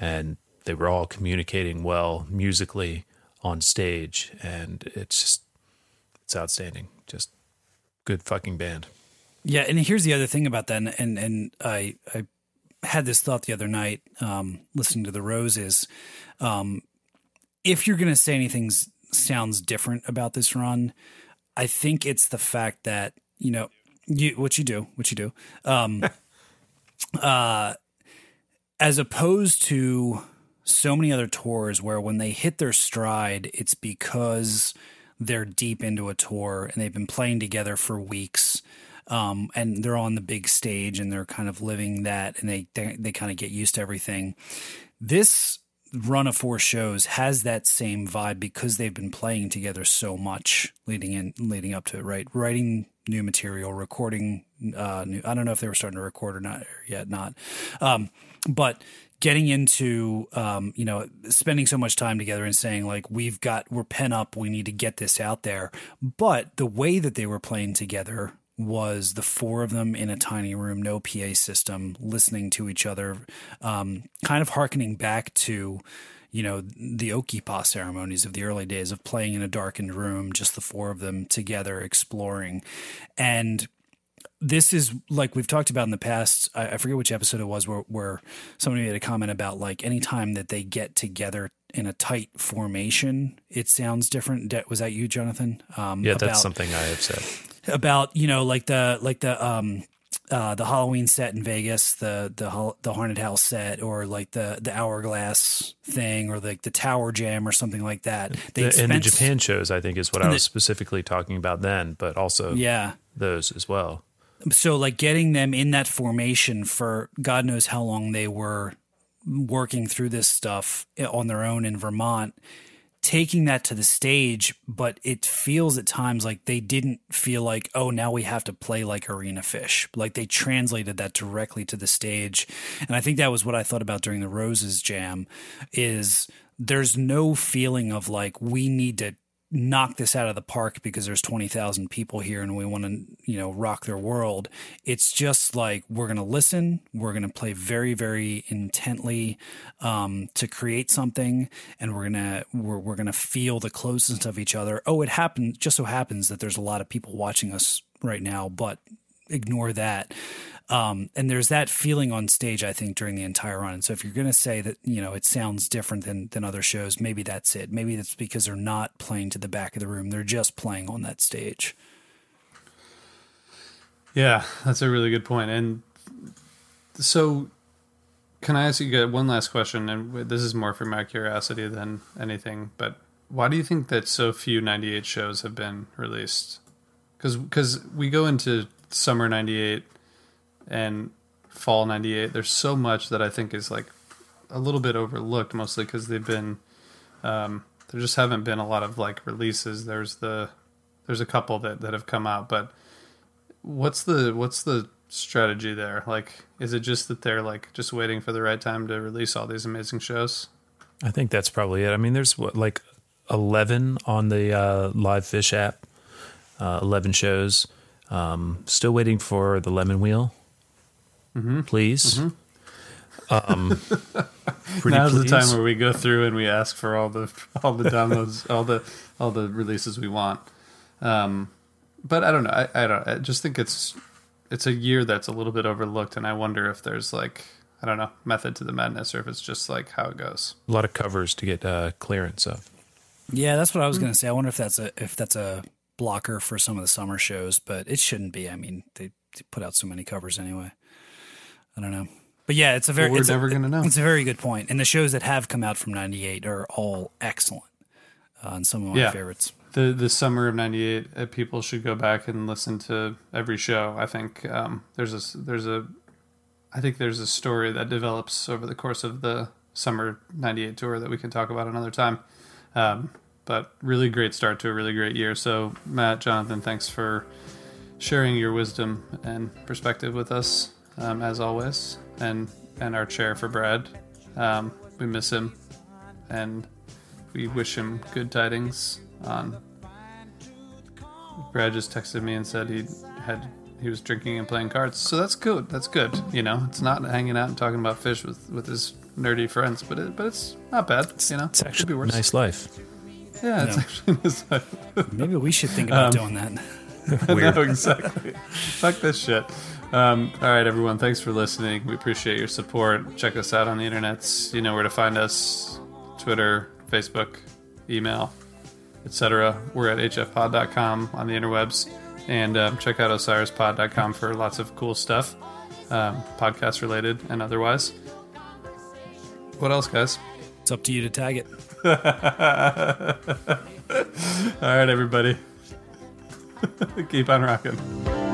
and they were all communicating well musically on stage, and it's just it's outstanding. Just good fucking band.
Yeah, and here's the other thing about that, and and, I I had this thought the other night, um, listening to the Roses. Um, if you're going to say anything sounds different about this run, I think it's the fact that you know you what you do, what you do, um, [laughs] uh, as opposed to so many other tours where when they hit their stride, it's because they're deep into a tour and they've been playing together for weeks. Um, and they're on the big stage and they're kind of living that and they, they, they kind of get used to everything. This run of four shows has that same vibe because they've been playing together so much leading in, leading up to it, right? Writing new material, recording, uh, new, I don't know if they were starting to record or not or yet, not. Um, but getting into um, you know spending so much time together and saying like we've got we're pen up we need to get this out there but the way that they were playing together was the four of them in a tiny room no pa system listening to each other um, kind of harkening back to you know the okipa ceremonies of the early days of playing in a darkened room just the four of them together exploring and this is like we've talked about in the past. I, I forget which episode it was where, where somebody made a comment about like anytime that they get together in a tight formation, it sounds different. De- Was that you, Jonathan? Um,
Yeah,
about,
that's something I have said.
About you know like the like the um uh the Halloween set in Vegas, the the the haunted house set, or like the the hourglass thing, or like the tower jam, or something like that. They
The, and the Japan shows, I think, is what I was
the-
specifically talking about then, but also
Yeah.
those as well.
so like getting them in that formation for God knows how long they were working through this stuff on their own in Vermont, taking that to the stage, but it feels at times like they didn't feel like, oh, now we have to play like arena Phish. Like they translated that directly to the stage. And I think that was what I thought about during the Roses Jam is there's no feeling of like we need to knock this out of the park because there's 20,000 people here and we want to, you know, rock their world. It's just like we're going to listen, we're going to play very very intently um, to create something and we're going to we're, we're going to feel the closeness of each other. Oh, it happened just so happens that there's a lot of people watching us right now, but ignore that. Um, and there's that feeling on stage, I think, during the entire run. And so if you're going to say that, you know, it sounds different than, than other shows, maybe that's it. Maybe that's because they're not playing to the back of the room. They're just playing on that stage.
Yeah, that's a really good point. And so, can I ask you one last question? And this is more for my curiosity than anything. But why do you think that so few '98 shows have been released? Because because we go into summer '98 and fall '98. There's so much that I think is like a little bit overlooked, mostly because they've been um, there just haven't been a lot of like releases. There's the there's a couple that that have come out, but what's the what's the strategy there? Like, is it just that they're like just waiting for the right time to release all these amazing shows?
I think that's probably it. I mean, there's what like eleven on the uh, Live Phish app, uh, eleven shows. Um, still waiting for the Lemon Wheel.
Mm-hmm.
Please.
Mhm.
Um, [laughs] pretty
Now's the time where we go through and we ask for all the all the downloads, [laughs] all the all the releases we want. Um, but I don't know. I, I don't. I just think it's it's a year that's a little bit overlooked, and I wonder if there's like I don't know method to the madness, or if it's just like how it goes.
a lot of covers to get uh, clearance of.
Yeah, that's what I was
Hmm.
going to say. I wonder if that's a if that's a blocker for some of the summer shows, but it shouldn't be. I mean, they, they put out so many covers anyway. I don't know. But yeah, it's a very
Well, we're
it's
never gonna know.
It's a very good point. And the shows that have come out from 98 are all excellent. Uh, and some of my
yeah,
favorites.
The the summer of '98, uh, people should go back and listen to every show. I think um, there's a there's a I think there's a story that develops over the course of the summer '98 tour that we can talk about another time. Um, but really great start to a really great year. So Matt, Jonathan, thanks for sharing your wisdom and perspective with us um, as always, and and our chair for Brad. Um, we miss him, and we wish him good tidings on. Brad just texted me and said he had he was drinking and playing cards, so that's good. That's good. You know, it's not hanging out and talking about Phish with with his nerdy friends, but it, but it's not bad. You know,
It's
Could
actually
be
a
worse.
nice life.
Yeah, it's
Yeah.
actually nice. life.
Maybe we should think about
Um,
doing that. [laughs]
Weird.
no, exactly. Fuck this shit. Um, all right, everyone. Thanks for listening. We appreciate your support. Check us out on the internets. You know where to find us: Twitter, Facebook, email, etc. We're at hfpod.com on the interwebs, and um, check out osirispod.com for lots of cool stuff, um, podcast related and otherwise. What else, guys?
It's up to you to tag it. [laughs]
All right, everybody. [laughs] Keep on rocking.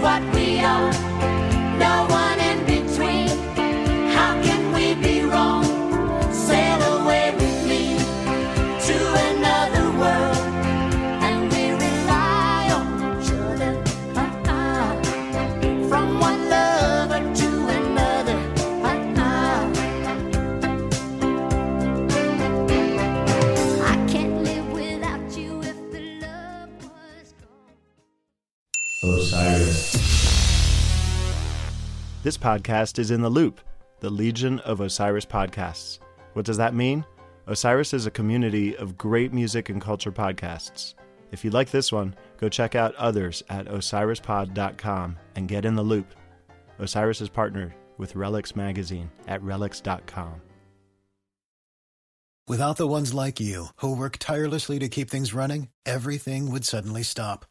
What we are.
This podcast is in the loop, the Legion of Osiris podcasts. What does that mean? Osiris is a community of great music and culture podcasts. If you like this one, go check out others at osirispod.com and get in the loop. Osiris is partnered with Relix Magazine at relix.com.
Without the ones like you, who work tirelessly to keep things running, everything would suddenly stop.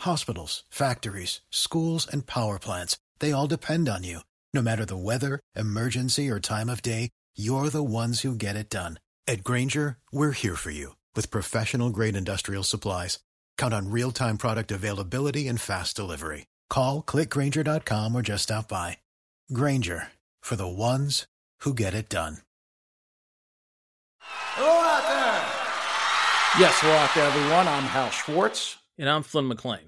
Hospitals, factories, schools, and power plants, they all depend on you. No matter the weather, emergency, or time of day, you're the ones who get it done. At Grainger, we're here for you with professional grade industrial supplies. Count on real time product availability and fast delivery. Call click grainger.com or just stop by. Grainger for the ones who get it done.
Hello out there! Yes, hello out there, everyone. I'm Hal Schwartz.
And I'm Flynn McLean.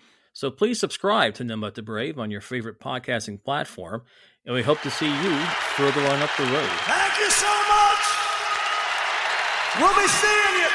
So please subscribe to But the Brave on your favorite podcasting platform, and we hope to see you further on up the road.
Thank you so much. We'll be seeing you.